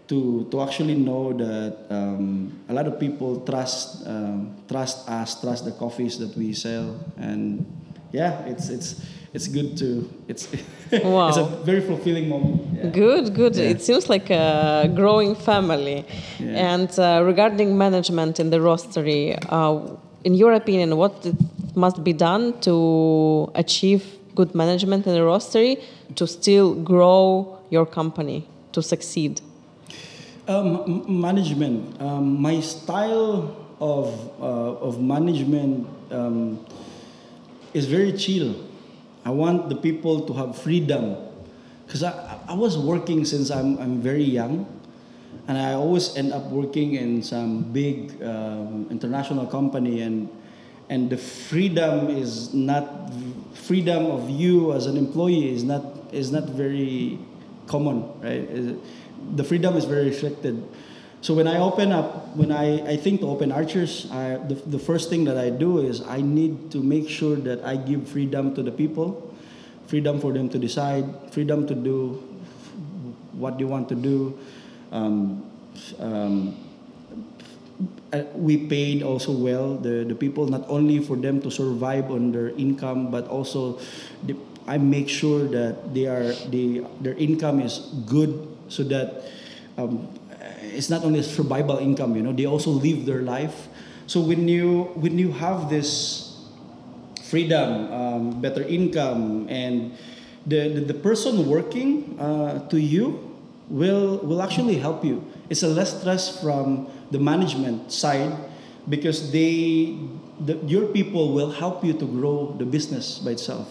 to to actually know that um, a lot of people trust um, trust us, trust the coffees that we sell, and yeah, it's it's it's good to it's it's a very fulfilling moment. Yeah. Good, good. Yeah. It seems like a growing family. Yeah. And uh, regarding management in the roastery, uh, in your opinion, what must be done to achieve good management in the roastery to still grow your company to succeed? Um, management. Um, my style of uh, of management um, is very chill. I want the people to have freedom, because I, I was working since I'm I'm very young, and I always end up working in some big um, international company and. And the freedom is not freedom of you as an employee is not is not very common, right? The freedom is very restricted. So when I open up, when I, I think to open Archers, I, the, the first thing that I do is I need to make sure that I give freedom to the people, freedom for them to decide, freedom to do what they want to do. Um, um, uh, we paid also well the, the people not only for them to survive on their income but also the, I make sure that they are they, their income is good so that um, it's not only survival income you know they also live their life so when you when you have this freedom, um, better income, and the, the, the person working uh, to you will, will actually help you. It's a less stress from the management side because they, the, your people will help you to grow the business by itself.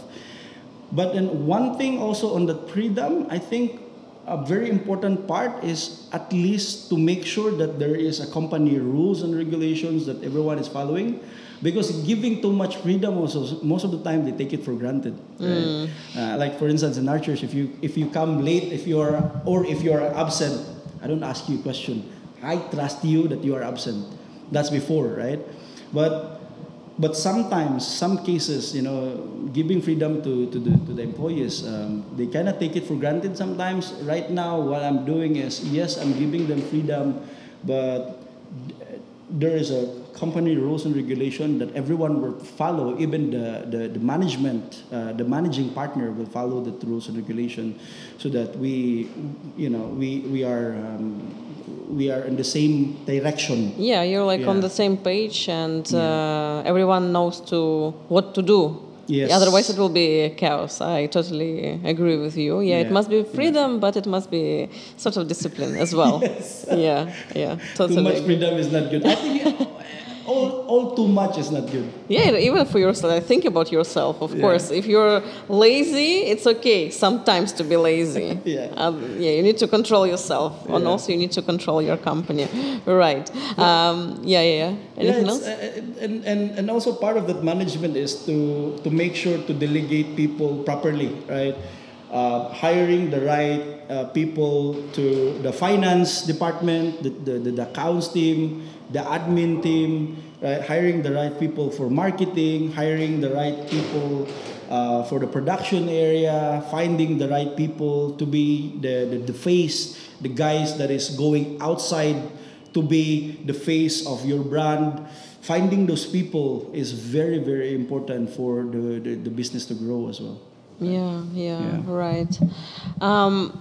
But then one thing also on the freedom, I think a very important part is at least to make sure that there is a company rules and regulations that everyone is following. Because giving too much freedom also most of the time they take it for granted. Right? Uh, like for instance in Archers, if you if you come late, if you are or if you are absent, I don't ask you a question. I trust you that you are absent. That's before, right? But but sometimes some cases you know giving freedom to, to, the, to the employees um, they kind of take it for granted sometimes. Right now what i'm doing is yes i'm giving them freedom but there is a company rules and regulation that everyone will follow even the, the, the management uh, the managing partner will follow the rules and regulation so that we you know we, we are um, we are in the same direction Yeah, you're like on the same page, and uh, everyone knows to what to do. Yes. Otherwise, it will be chaos. I totally agree with you. Yeah, it must be freedom, but it must be sort of discipline as well. yes. Yeah, yeah, totally. too much freedom is not good. I think all, all too much is not good. Yeah, even for yourself. Think about yourself, of Yeah. course. If you're lazy, it's okay sometimes to be lazy. Yeah. Um, yeah, you need to control yourself, and Yeah. also you need to control your company. Right. Um, yeah, yeah, yeah. Anything yeah, else? uh, and, and, and also part of that management is to, to make sure to delegate people properly, right? Uh, hiring the right uh, people to the finance department, the, the, the accounts team, the admin team, right? Hiring the right people for marketing, hiring the right people uh, for the production area, finding the right people to be the, the, the face, the guys that is going outside to be the face of your brand. Finding those people is very, very important for the, the, the business to grow as well. Yeah, yeah, Yeah. right. Um,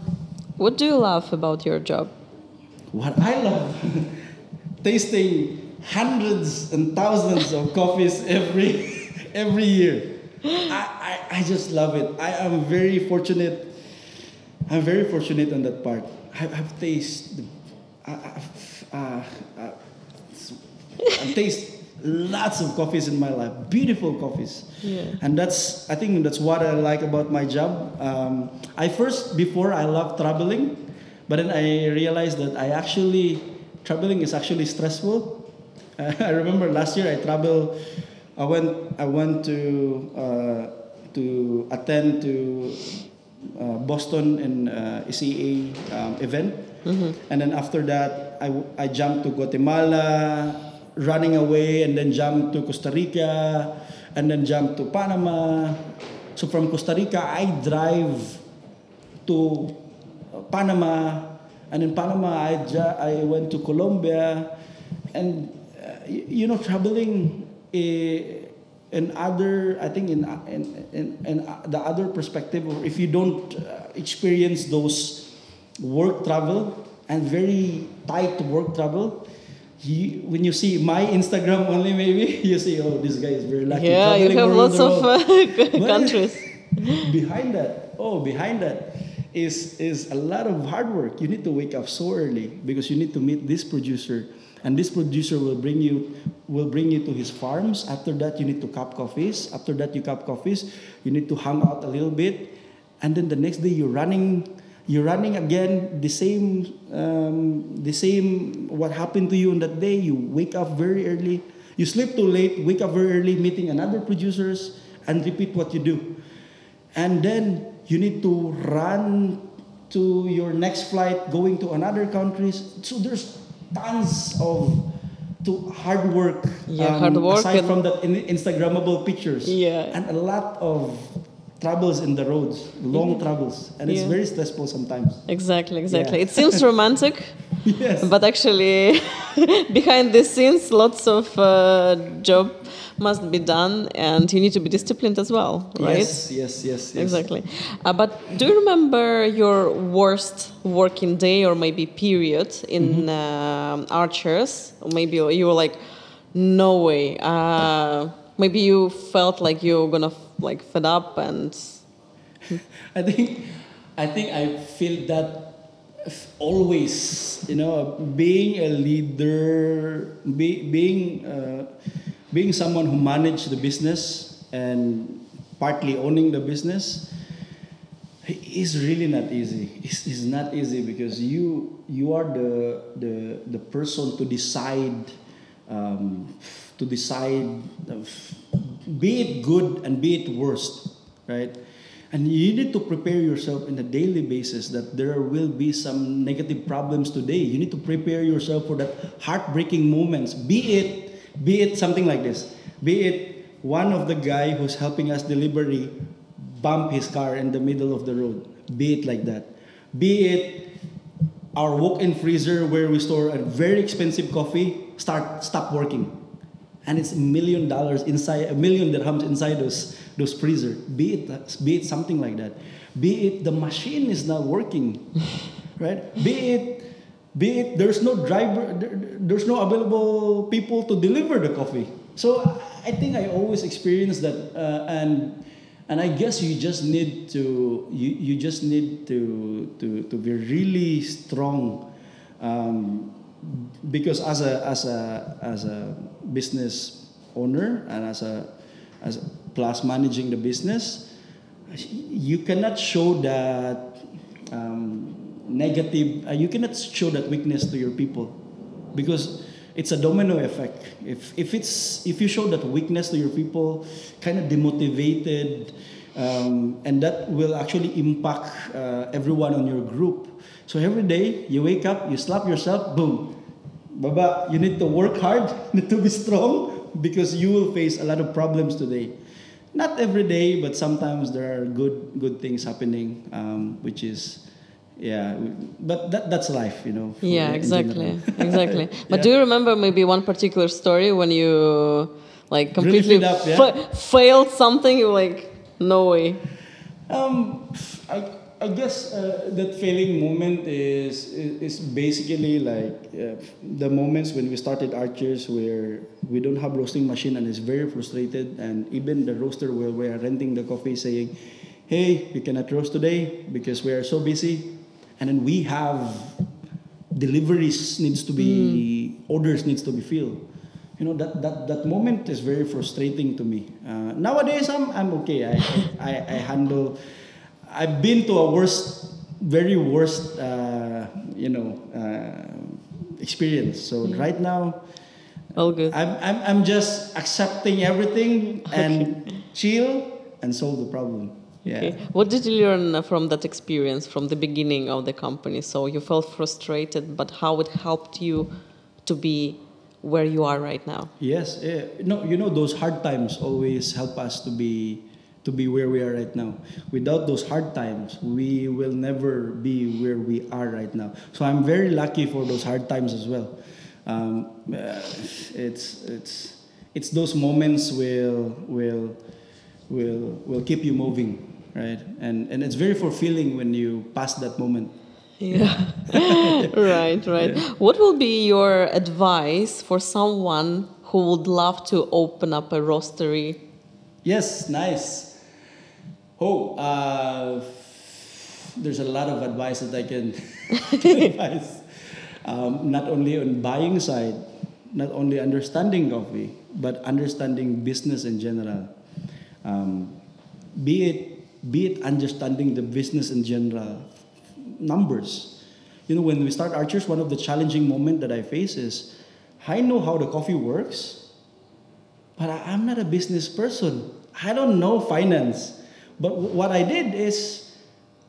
what do you love about your job? What I love, tasting hundreds and thousands of coffees every every year. I, I, I just love it. I am very fortunate. I'm very fortunate on that part. I, I've tasted, I've, uh, uh, I've tasted lots of coffees in my life, beautiful coffees. Yeah. And that's, I think that's what I like about my job. Um, I first, before I loved traveling, but then I realized that I actually, traveling is actually stressful. I remember last year I traveled, I went, I went to, uh, to attend to uh, Boston and uh, SCA um, event, and then after that, I, I jumped to Guatemala, running away, and then jumped to Costa Rica, and then jumped to Panama. So from Costa Rica, I drive to uh, Panama, and in Panama I, I went to Colombia, and uh, you know traveling uh, in other I think in in, in, in uh, the other perspective, or if you don't uh, experience those work travel and very tight work travel. You, when you see my Instagram only, maybe you see, oh, this guy is very lucky. Yeah, you have lots of uh, countries. behind that oh behind that is is a lot of hard work. You need to wake up so early because you need to meet this producer. And this producer will bring you will bring you to his farms. After that you need to cup coffees. After that you cup coffees. You need to hang out a little bit. And then the next day you're running you're running again. The same um, the same what happened to you on that day. You wake up very early. You sleep too late. Wake up very early meeting another producers and repeat what you do. And then you need to run to your next flight going to another countries so there's tons of to hard work um, hard work aside from that in, instagrammable pictures. Yeah. and a lot of troubles in the roads long troubles. And it's very stressful sometimes. Exactly, exactly. Yeah. It seems romantic, yes. but actually, behind the scenes, lots of uh, job must be done, and you need to be disciplined as well, right? yes yes yes, yes. Exactly. Uh, but do you remember your worst working day or maybe period in um Archers? Maybe you were like, no way. Uh, maybe you felt like you were gonna like fed up and I think I think I feel that always, you know, being a leader, be, being uh, being someone who manage the business and partly owning the business is really not easy. It's, it's not easy because you you are the the the person to decide um, to decide be it good and be it worst, right? And you need to prepare yourself in a daily basis that there will be some negative problems today. You need to prepare yourself for that heartbreaking moments. Be it be it something like this. Be it one of the guy who's helping us delivery bump his car in the middle of the road. Be it like that. Be it our walk-in freezer where we store a very expensive coffee start stop working. And it's a million dollars inside a million dirhams inside those those freezer. Be it be it something like that. Be it the machine is not working. right? Be it be it there's no driver there's no available people to deliver the coffee. So I think I always experience that uh, and and I guess you just need to you, you just need to to to be really strong um, because as a as a as a business owner and as a as a, plus managing the business you cannot show that um, negative uh, you cannot show that weakness to your people because it's a domino effect. If if it's if you show that weakness to your people kind of demotivated um, and that will actually impact uh, everyone on your group. So every day you wake up you slap yourself boom. Baba you need to work hard need to be strong because you will face a lot of problems today. Not every day but sometimes there are good good things happening um, which is yeah but that, that's life you know yeah exactly exactly but Yeah. do you remember maybe one particular story when you like completely up, yeah? fa- failed something you like no way Um, I, I guess uh, that failing moment is, is, is basically like uh, the moments when we started Archers where we don't have roasting machine and it's very frustrated and even the roaster where we are renting the coffee saying, hey, we cannot roast today because we are so busy. And then we have deliveries needs to be, orders needs to be filled. You know, that, that, that moment is very frustrating to me. Uh, nowadays, I'm, I'm okay. I, I, I handle, I've been to a worst, very worst, uh, you know, uh, experience. So right now, all good I'm, I'm, I'm just accepting everything and chill and solve the problem. Yeah. Okay. What did you learn from that experience from the beginning of the company? So you felt frustrated, but how it helped you to be where you are right now? Yes, yeah. no, you know those hard times always help us to be to be where we are right now. Without those hard times, we will never be where we are right now. So I'm very lucky for those hard times as well. Um, uh, it's it's it's those moments will will will will keep you moving, right? And and it's very fulfilling when you pass that moment. Yeah. right, right. What will be your advice for someone who would love to open up a roastery? Yes, nice. Oh, uh, there's a lot of advice that I can, can advise. Um, not only on buying side, not only understanding coffee, but understanding business in general. Um, be it be it understanding the business in general, numbers. You know, when we start Archers, one of the challenging moment that I face is, I know how the coffee works, but I, I'm not a business person. I don't know finance. But w- what I did is,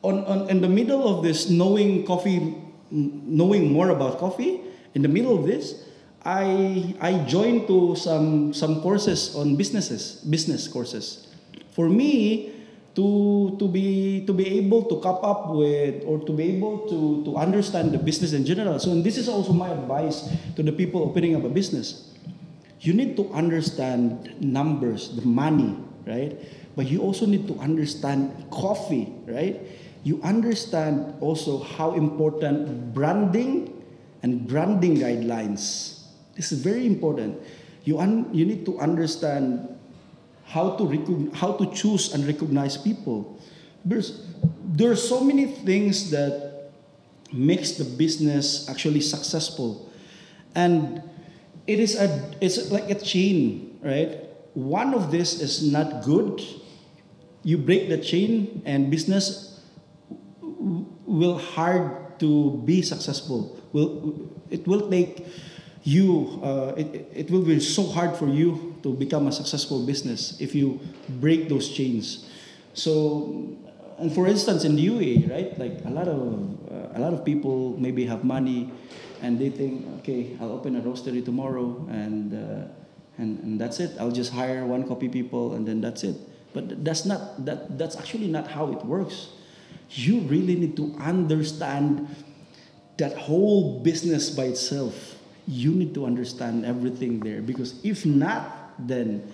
on, on in the middle of this knowing coffee, knowing more about coffee, in the middle of this, I I joined to some some courses on businesses, business courses. For me, to to be to be able to cap up with or to be able to to understand the business in general. So and this is also my advice to the people opening up a business. You need to understand numbers, the money, right? But you also need to understand coffee, right? You understand also how important branding and branding guidelines. This is very important. You, un- you need to understand how to recog- how to choose and recognize people. There's there are so many things that makes the business actually successful, and it is a it's like a chain, right? One of this is not good. You break the chain, and business will hard to be successful. Will it will take you? Uh, it, it- it will be so hard for you to become a successful business if you break those chains. So, and for instance, in the UAE, right? Like a lot of uh, a lot of people maybe have money, and they think, okay, I'll open a roastery tomorrow, and uh, and and that's it. I'll just hire one copy people, and then that's it. But that's not that. That's actually not how it works. You really need to understand that whole business by itself. You need to understand everything there because if not, then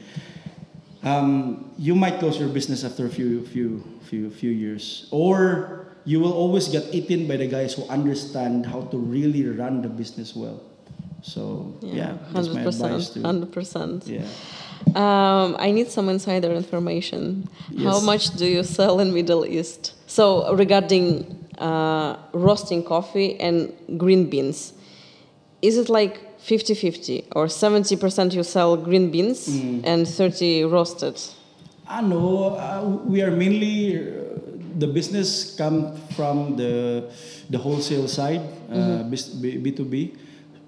um, you might close your business after a few few few few years, or you will always get eaten by the guys who understand how to really run the business well. So yeah, that's my hundred advice hundred percent. yeah. Um, I need some insider information. Yes. How much do you sell in Middle East? So regarding uh, roasting coffee and green beans, is it like 50-50 or 70% you sell green beans Mm. and 30 roasted? I know uh, we are mainly uh, the business come from the the wholesale side, uh, B two B.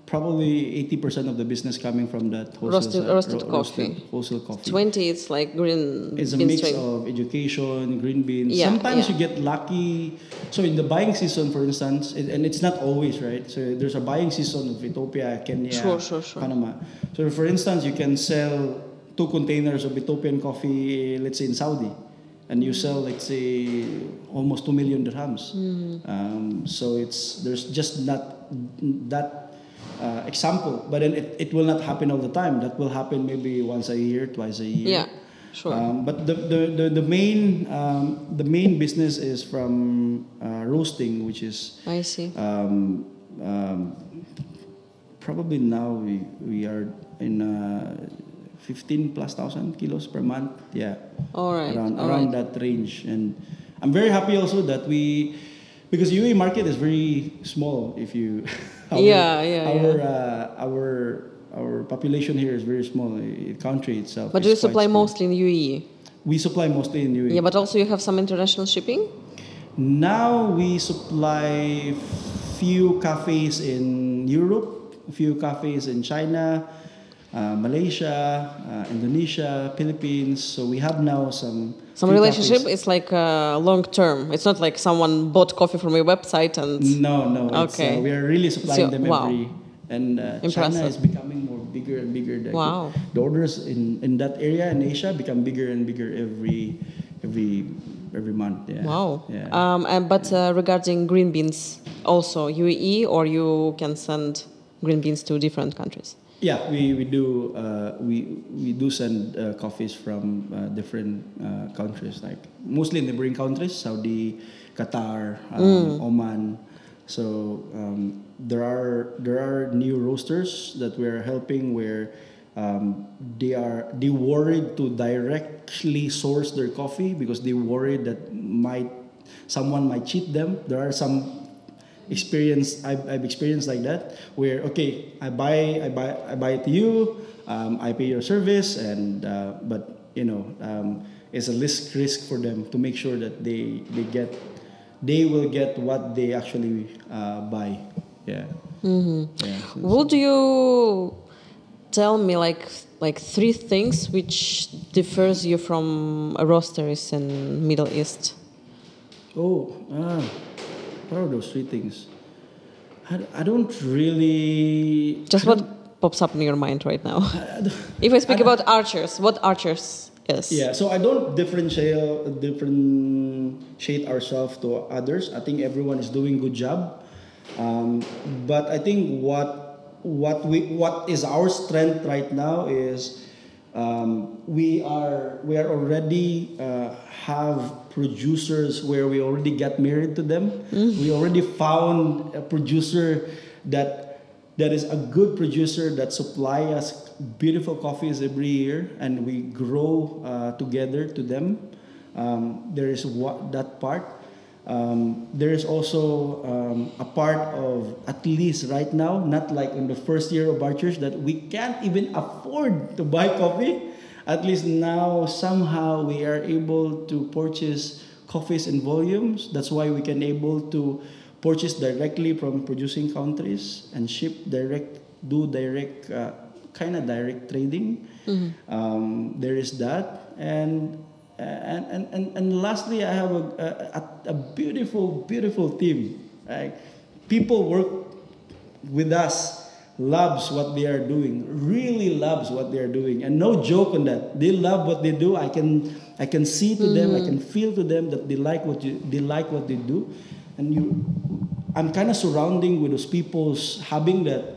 Probably eighty percent of the business coming from that wholesale Roasted- side, roasted ro- coffee. wholesale coffee. 20 it's like green It's a mix of education, green beans. Yeah, Sometimes yeah. you get lucky. So in the buying season, for instance, it, and it's not always right. So there's a buying season of Ethiopia, Kenya, Sure, sure, sure. Panama. So for instance, you can sell two containers of Ethiopian coffee, let's say in Saudi, and you sell, let's say, almost two million dirhams. Mm-hmm. Um, so it's there's just not that. Uh, example, but then it, it will not happen all the time. That will happen maybe once a year, twice a year. Yeah, sure. Um, but the, the, the, the main um, the main business is from uh, roasting, which is I see. um, um, probably now we, we are in uh, 15 plus thousand kilos per month. Yeah, All right. around all around right. that range. And I'm very happy also that we because UAE market is very small. If you our, Yeah, yeah, our yeah. Uh, our our population here is very small. The country itself. But do you supply small. mostly in the UAE? We supply mostly in UAE. Yeah, but also you have some international shipping? Now we supply few cafes in Europe, few cafes in China, uh, Malaysia, uh, Indonesia, Philippines. So we have now some some relationship coffees. is like uh, long term. It's not like someone bought coffee from your website and No, no. Okay. uh, we are really supplying So- them wow. every. And uh, China is becoming more bigger and bigger. The, Wow. The orders in, in that area in Asia become bigger and bigger every every every month. Yeah. wow. Yeah. Um, and, but uh, regarding green beans, also UAE or you can send green beans to different countries. Yeah, we, we do uh, we we do send uh, coffees from uh, different uh, countries, like mostly neighboring countries, Saudi, Qatar, um, Oman. So um, there are there are new roasters that we are helping where um, they are they worried to directly source their coffee because they worried that might someone might cheat them. There are some experience I've, I've experienced like that where okay I buy I buy I buy it to you um, I pay your service and uh, but you know um, it's a risk risk for them to make sure that they they get they will get what they actually uh, buy. Yeah. Yeah. So- Would you tell me like like three things which differs you from roasteries in Middle East? oh ah, what are those three things I, I don't really Just what pops up in your mind right now? I If I speak about archers, what archers is? Yeah, so I don't differentiate differentiate ourselves to others. I think everyone is doing good job, um, but I think what what we what is our strength right now is um, we are we are already uh, have producers where we already get married to them. We already found a producer that that is a good producer that supply us beautiful coffees every year and we grow uh, together to them. Um, there is what that part um, there is also um, a part of at least right now not like in the first year of Archers, that we can't even afford to buy coffee. At least now somehow we are able to purchase coffees in volumes. That's why we can able to purchase directly from producing countries and ship direct do direct uh, kind of direct trading. Um, there is that. And Uh, and, and, and, and lastly i have a, a, a beautiful beautiful team right? People work with us loves what they are doing really loves what they are doing. And no joke on that. They love what they do. I can i can see to them i mm-hmm. can feel to them that they like what you they like what they do. And you i'm kind of surrounding with those people's having that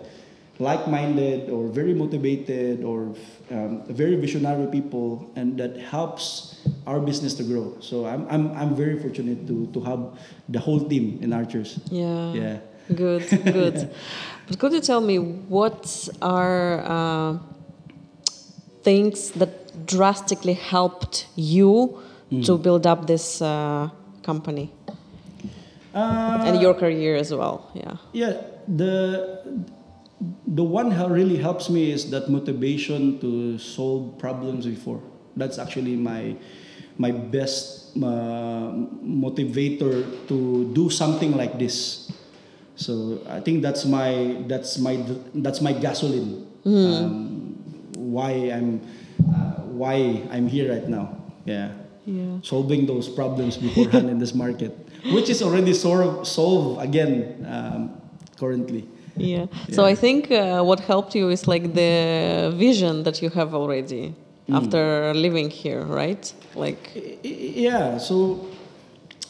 like-minded or very motivated or um, very visionary people and that helps our business to grow so i'm, I'm, I'm very fortunate to, to have the whole team in archers Yeah. yeah Good, good. But could you tell me what are uh, things that drastically helped you to build up this uh, company uh, and your career as well? Yeah. Yeah, the the one that really helps me is that motivation to solve problems before. That's actually my my best uh, motivator to do something like this. So I think that's my that's my that's my gasoline. Um, why I'm uh, why I'm here right now. Yeah. Yeah. Solving those problems beforehand in this market, which is already solved solved again um, currently. Yeah. So I think uh, what helped you is like the vision that you have already after living here, right? Like, yeah so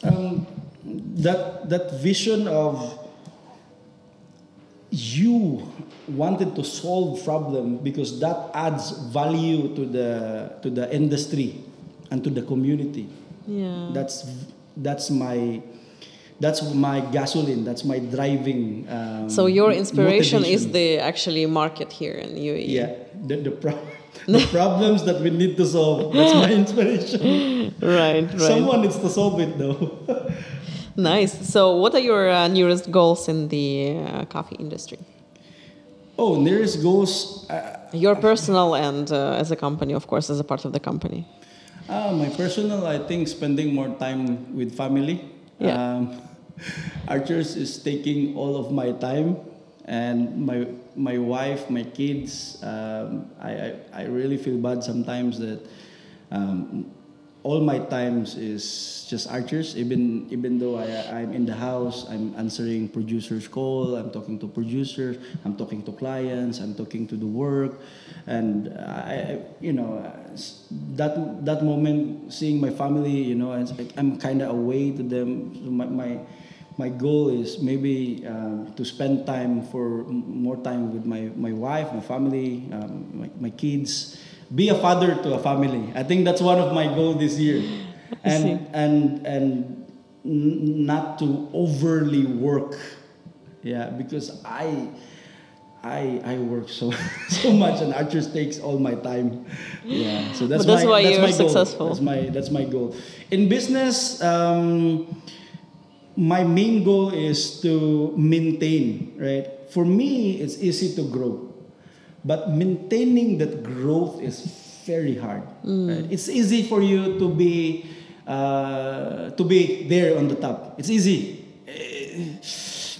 um, that that vision of you wanted to solve problem because that adds value to the to the industry and to the community yeah. that's that's my that's my gasoline that's my driving um, so your inspiration is the actually market here in. UAE. yeah the, the, pro- the problems that we need to solve that's my inspiration Right. Right. Someone needs to solve it though. Nice. So, what are your uh, nearest goals in the uh, coffee industry? oh, nearest goals. Uh, Your personal and uh, as a company, of course, as a part of the company. uh, my personal, I think, spending more time with family. Yeah. Um, Archers is taking all of my time, and my my wife, my kids. Um, I, I I really feel bad sometimes that. Um, all my times is just archers even even though I, i'm in the house i'm answering producers call i'm talking to producers i'm talking to clients i'm talking to the work and i you know that that moment seeing my family you know i'm kind of away to them so my, my my goal is maybe um, to spend time for more time with my, my wife, my family, um, my, my kids, be a father to a family. I think that's one of my goals this year, and and and not to overly work, yeah, because I. I, I work so so much and Archers takes all my time. Yeah, so that's, that's my why that's you're my successful. Goal. That's my that's my goal. In business, um, my main goal is to maintain. Right, for me, it's easy to grow but maintaining that growth is very hard. Mm. Right? It's easy for you to be uh, to be there on the top. It's easy.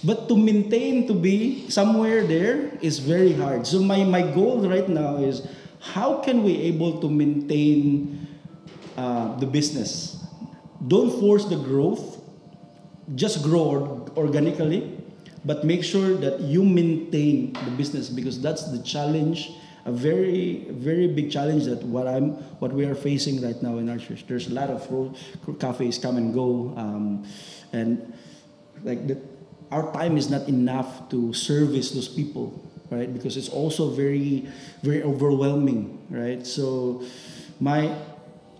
But to maintain to be somewhere there is very hard. So my, my goal right now is how can we able to maintain uh, the business? Don't force the growth. Just grow organically but make sure that you maintain the business because that's the challenge a very very big challenge that what i'm what we are facing right now in Archers. There's a lot of cafes come and go um, and like the, our time is not enough to service those people right? Because it's also very very overwhelming right? So my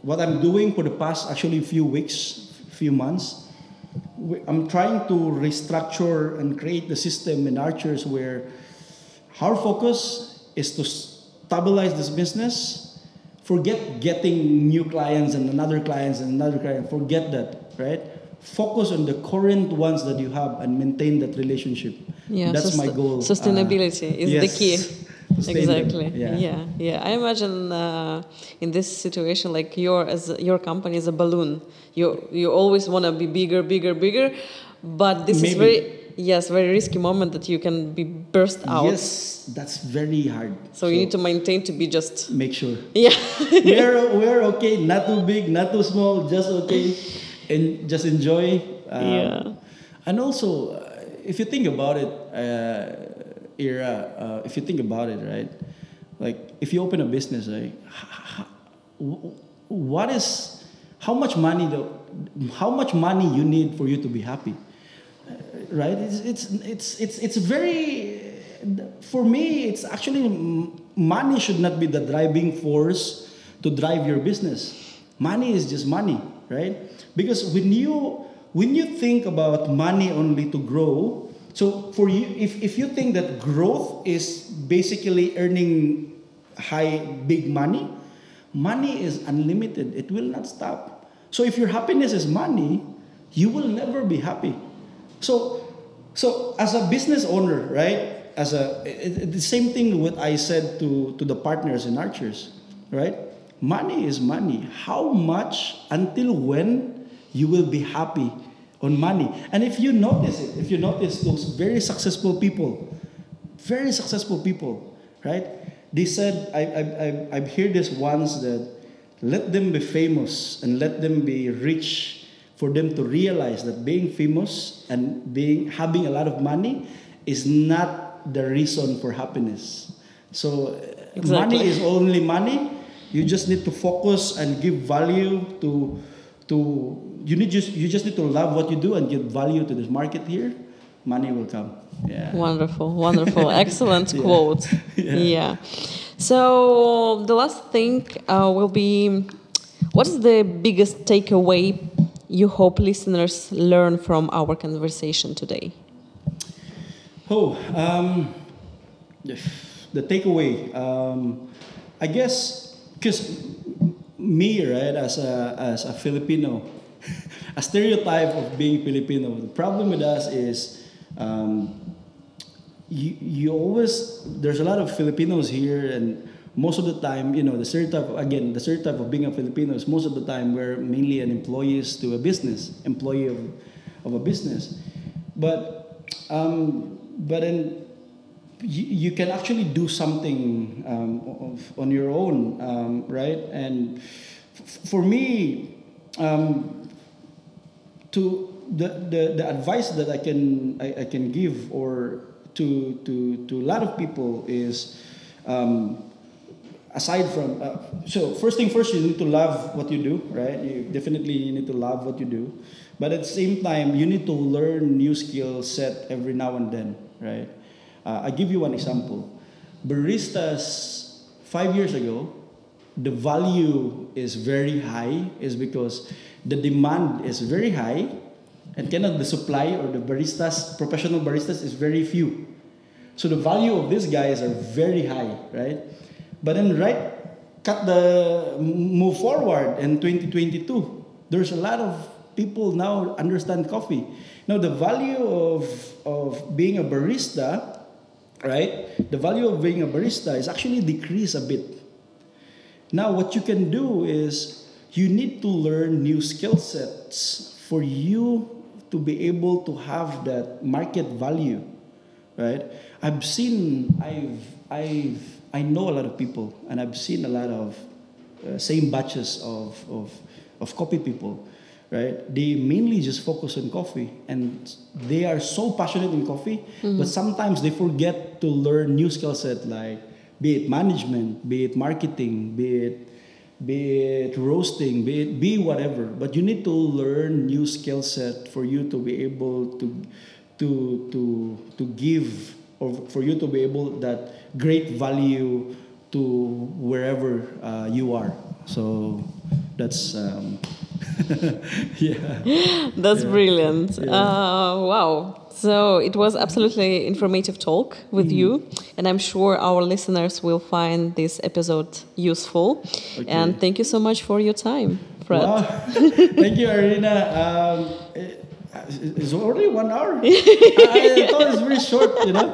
what i'm doing for the past actually few weeks few months I'm trying to restructure and create the system in Archers where our focus is to stabilize this business. Forget getting new clients and another clients and another client. Forget that, right? Focus on the current ones that you have and maintain that relationship. Yeah, that's my goal. Sustainability uh, is yes. the key exactly. Yeah. yeah yeah. I imagine uh, in this situation like your as your company is a balloon. You you always want to be bigger bigger bigger but this Maybe. is very yes very risky moment that you can be burst out. Yes that's very hard. So, so you need to maintain to be just make sure. Yeah. We're we're okay. Not too big not too small just okay. And just enjoy um, yeah. and also uh, if you think about it uh, era, uh, if you think about it, right? Like if you open a business, right? What is how much money the how much money you need for you to be happy, right? It's it's it's it's it's very for me. It's actually money should not be the driving force to drive your business. Money is just money, right? Because when you when you think about money only to grow, so for you, if, if you think that growth is basically earning high, big money, money is unlimited. It will not stop. So if your happiness is money, you will never be happy. So, so as a business owner, right? As a it, the same thing what I said to to the partners in Archers, right? Money is money. How much until when you will be happy on money. And if you notice it, if you notice those very successful people, very successful people, right? They said, I, I, I, I've heard this once that let them be famous and let them be rich for them to realize that being famous and being having a lot of money is not the reason for happiness. So uh, exactly. money is only money. You just need to focus and give value to to you need just you just need to love what you do and give value to this market here money will come yeah wonderful wonderful excellent yeah. quote yeah. yeah. so the last thing uh, will be what is the biggest takeaway you hope listeners learn from our conversation today oh um, the takeaway um, i guess because me right as a as a filipino a stereotype of being Filipino. The problem with us is um, you, you always, there's a lot of Filipinos here, and most of the time, you know, the stereotype, again, the stereotype of being a Filipino is most of the time we're mainly an employees to a business, employee of, of a business. But, um, but in, you, you can actually do something um, of, on your own, um, right? And for me, um, to the, the, the advice that I can I, I can give or to, to, to a lot of people is um, aside from uh, so first thing first you need to love what you do right? You definitely need to love what you do. But at the same time you need to learn new skill set every now and then right uh, i give you one example. Baristas five years ago the value is very high is because the demand is very high and cannot the supply or the baristas professional baristas is very few. So the value of these guys are very high right? But then right cut the move forward in 2022 there's a lot of people now understand coffee. Now the value of of being a barista right? The value of being a barista is actually decreased a bit. Now what you can do is you need to learn new skill sets for you to be able to have that market value right? I've seen i've i've i know a lot of people and i've seen a lot of uh, same batches of, of of coffee people right they mainly just focus on coffee and they are so passionate in coffee but sometimes they forget to learn new skill set like be it management be it marketing be it be it roasting, be it be whatever. But you need to learn new skill set for you to be able to to to to give or for you to be able that great value to wherever uh, you are. So that's um, yeah. That's Yeah. brilliant. Yeah. Uh, wow. So it was absolutely informative talk with Mm-hmm. you, and I'm sure our listeners will find this episode useful. And thank you so much for your time, Fred. Wow. Thank you, Irina. Um, it- it's already one hour. I thought it's very short, you know.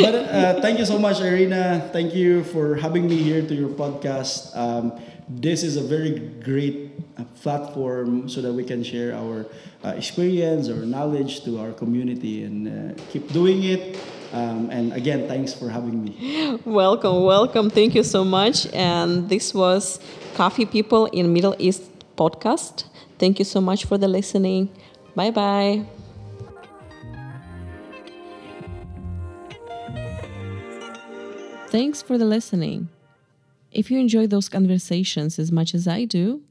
But uh, thank you so much, Irina. Thank you for having me here to your podcast. Um, this is a very great uh, platform so that we can share our uh, experience or knowledge to our community and uh, keep doing it. Um, and again, thanks for having me. Welcome, welcome. Thank you so much. And this was Coffee People in Middle East podcast. Thank you so much for the listening. Bye bye. Thanks for the listening. If you enjoy those conversations as much as I do,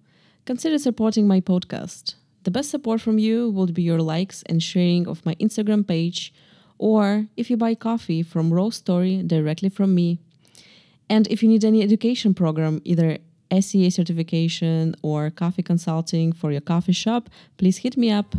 consider supporting my podcast. The best support from you would be your likes and sharing of my Instagram page, or if you buy coffee from Raw Story directly from me. And if you need any education program, either SCA certification or coffee consulting for your coffee shop, please hit me up.